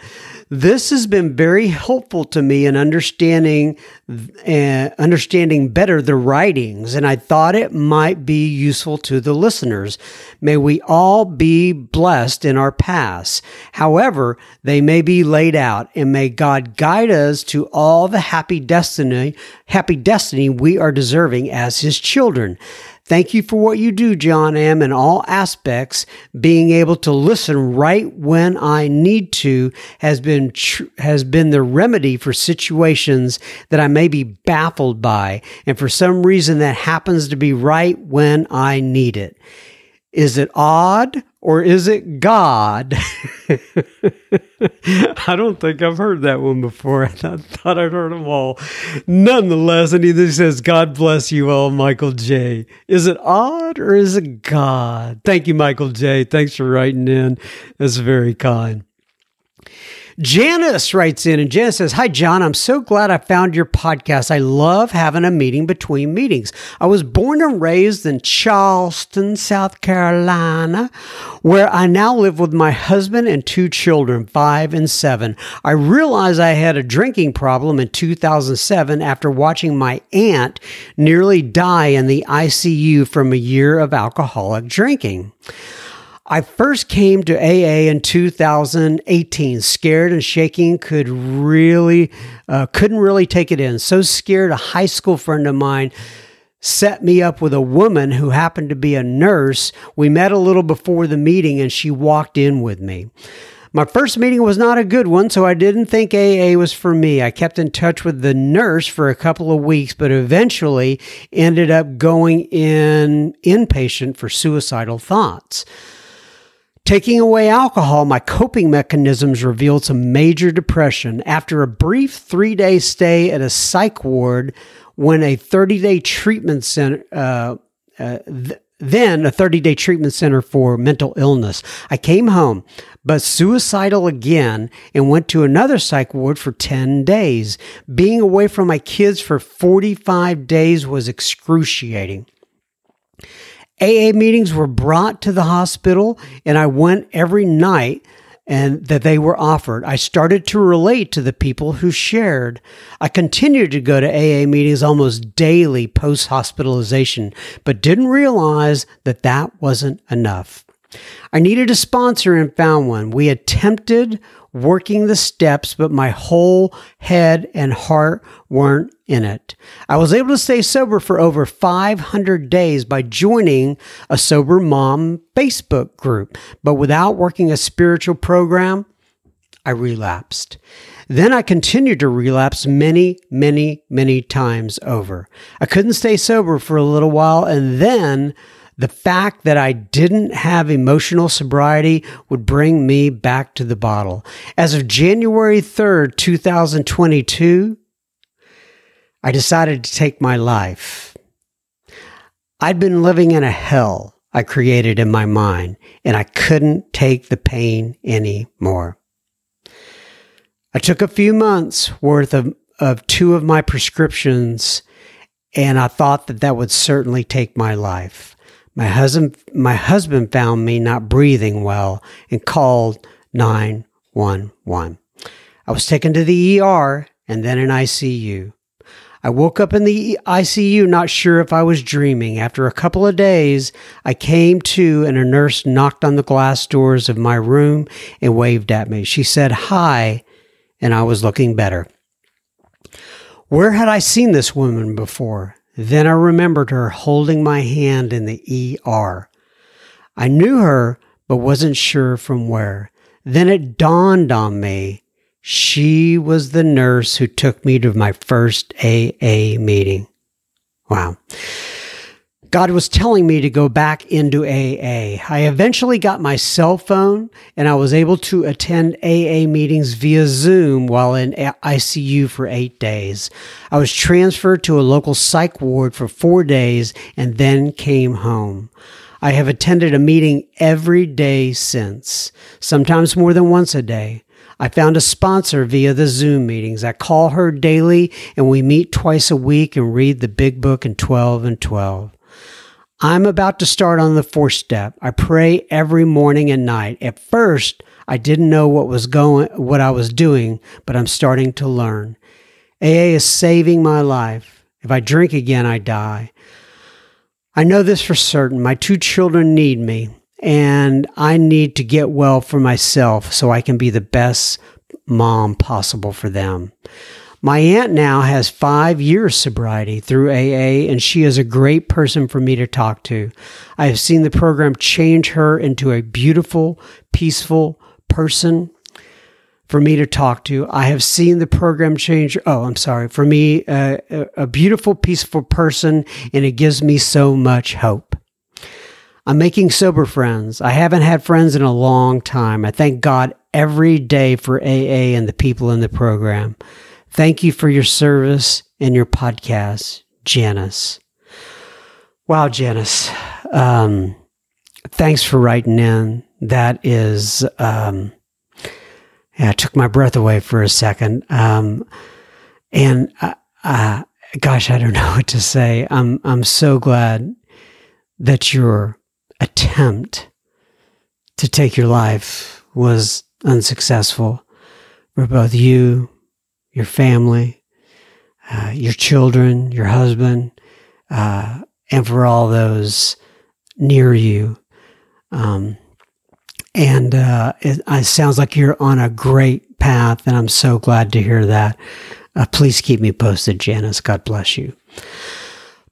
This has been very helpful to me in understanding uh, understanding better the writings, and I thought it might be useful to the listeners. May we all be blessed in our paths. However, they may be laid out, and may God guide us to all the happy destiny, happy destiny we are deserving as His children. Thank you for what you do, John M. in all aspects. Being able to listen right when I need to has been tr- has been the remedy for situations that I may be baffled by, and for some reason that happens to be right when I need it. Is it odd or is it God? I don't think I've heard that one before. I thought I'd heard them all. Nonetheless, and he says, God bless you all, Michael J. Is it odd or is it God? Thank you, Michael J. Thanks for writing in. That's very kind. Janice writes in and Janice says, Hi, John. I'm so glad I found your podcast. I love having a meeting between meetings. I was born and raised in Charleston, South Carolina, where I now live with my husband and two children, five and seven. I realized I had a drinking problem in 2007 after watching my aunt nearly die in the ICU from a year of alcoholic drinking. I first came to AA in 2018, scared and shaking, could really, uh, couldn't really take it in. So scared, a high school friend of mine set me up with a woman who happened to be a nurse. We met a little before the meeting and she walked in with me. My first meeting was not a good one, so I didn't think AA was for me. I kept in touch with the nurse for a couple of weeks, but eventually ended up going in inpatient for suicidal thoughts. Taking away alcohol, my coping mechanisms revealed some major depression. After a brief three day stay at a psych ward, when a 30 day treatment center, uh, uh, th- then a 30 day treatment center for mental illness. I came home, but suicidal again and went to another psych ward for 10 days. Being away from my kids for 45 days was excruciating. AA meetings were brought to the hospital, and I went every night and that they were offered. I started to relate to the people who shared. I continued to go to AA meetings almost daily post hospitalization, but didn't realize that that wasn't enough. I needed a sponsor and found one. We attempted working the steps, but my whole head and heart weren't in it. I was able to stay sober for over 500 days by joining a sober mom Facebook group, but without working a spiritual program, I relapsed. Then I continued to relapse many, many, many times over. I couldn't stay sober for a little while, and then the fact that I didn't have emotional sobriety would bring me back to the bottle. As of January 3rd, 2022, I decided to take my life. I'd been living in a hell I created in my mind, and I couldn't take the pain anymore. I took a few months worth of, of two of my prescriptions, and I thought that that would certainly take my life. My husband, my husband found me not breathing well and called 911. I was taken to the ER and then an ICU. I woke up in the ICU not sure if I was dreaming. After a couple of days, I came to and a nurse knocked on the glass doors of my room and waved at me. She said hi, and I was looking better. Where had I seen this woman before? Then I remembered her holding my hand in the ER. I knew her, but wasn't sure from where. Then it dawned on me she was the nurse who took me to my first AA meeting. Wow. God was telling me to go back into AA. I eventually got my cell phone and I was able to attend AA meetings via Zoom while in ICU for eight days. I was transferred to a local psych ward for four days and then came home. I have attended a meeting every day since, sometimes more than once a day. I found a sponsor via the Zoom meetings. I call her daily and we meet twice a week and read the big book in 12 and 12. I'm about to start on the fourth step. I pray every morning and night. At first, I didn't know what was going, what I was doing, but I'm starting to learn. AA is saving my life. If I drink again, I die. I know this for certain. My two children need me, and I need to get well for myself so I can be the best mom possible for them. My aunt now has five years sobriety through AA, and she is a great person for me to talk to. I have seen the program change her into a beautiful, peaceful person for me to talk to. I have seen the program change. Oh, I'm sorry. For me, uh, a beautiful, peaceful person, and it gives me so much hope. I'm making sober friends. I haven't had friends in a long time. I thank God every day for AA and the people in the program. Thank you for your service and your podcast, Janice. Wow, Janice. Um, thanks for writing in. That is, um, yeah, it took my breath away for a second. Um, and uh, uh, gosh, I don't know what to say. I'm I'm so glad that your attempt to take your life was unsuccessful for both you your family, uh, your children, your husband, uh, and for all those near you. Um, and uh, it, it, sounds like you're on a great path, and I'm so glad to hear that. Uh, please keep me posted, Janice. God bless you.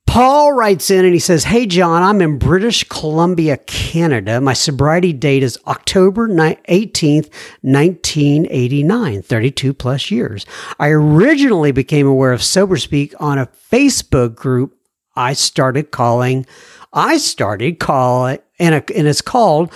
Paul writes in and he says, Hey, John, I'm in British Columbia, Canada. My sobriety date is October 18th, 1989, 32 plus years. I originally became aware of SoberSpeak on a Facebook group I started calling, I started calling, and, and it's called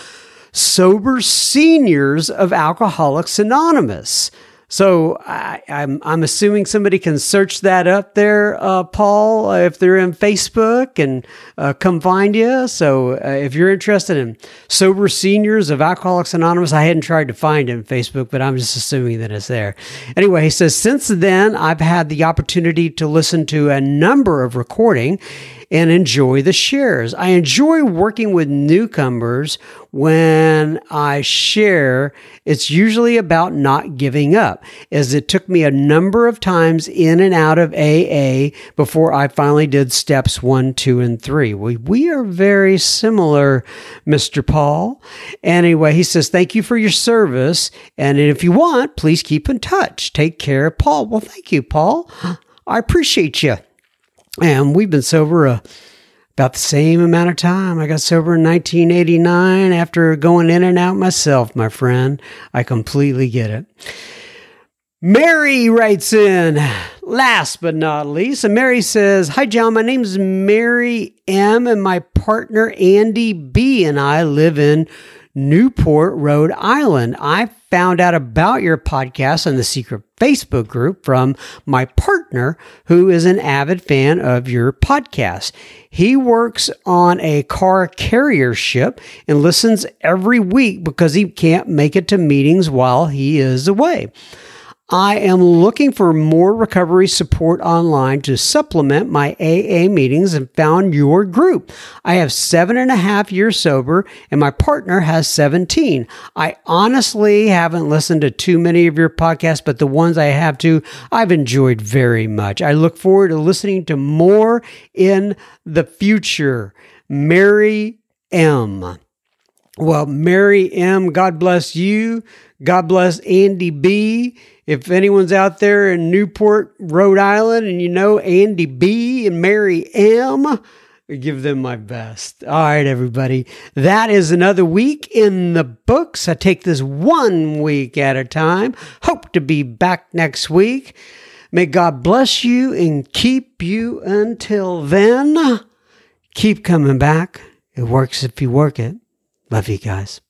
Sober Seniors of Alcoholics Anonymous. So I, am I'm, I'm assuming somebody can search that up there, uh, Paul, uh, if they're in Facebook and uh, come find you. So uh, if you're interested in sober seniors of Alcoholics Anonymous, I hadn't tried to find it in Facebook, but I'm just assuming that it's there. Anyway, he says since then I've had the opportunity to listen to a number of recording and enjoy the shares. I enjoy working with newcomers when I share. It's usually about not giving up, as it took me a number of times in and out of AA before I finally did steps one, two, and three. We, we are very similar, Mr. Paul. Anyway, he says, Thank you for your service. And if you want, please keep in touch. Take care, Paul. Well, thank you, Paul. I appreciate you. And we've been sober uh, about the same amount of time. I got sober in 1989 after going in and out myself, my friend. I completely get it. Mary writes in, last but not least, and Mary says, Hi, John. My name's Mary M., and my partner Andy B. and I live in Newport, Rhode Island. I found out about your podcast on the secret Facebook group from my partner, who is an avid fan of your podcast. He works on a car carrier ship and listens every week because he can't make it to meetings while he is away. I am looking for more recovery support online to supplement my AA meetings and found your group. I have seven and a half years sober and my partner has 17. I honestly haven't listened to too many of your podcasts, but the ones I have to, I've enjoyed very much. I look forward to listening to more in the future. Mary M. Well, Mary M., God bless you. God bless Andy B. If anyone's out there in Newport, Rhode Island, and you know Andy B. and Mary M., give them my best. All right, everybody. That is another week in the books. I take this one week at a time. Hope to be back next week. May God bless you and keep you until then. Keep coming back. It works if you work it. Love you guys.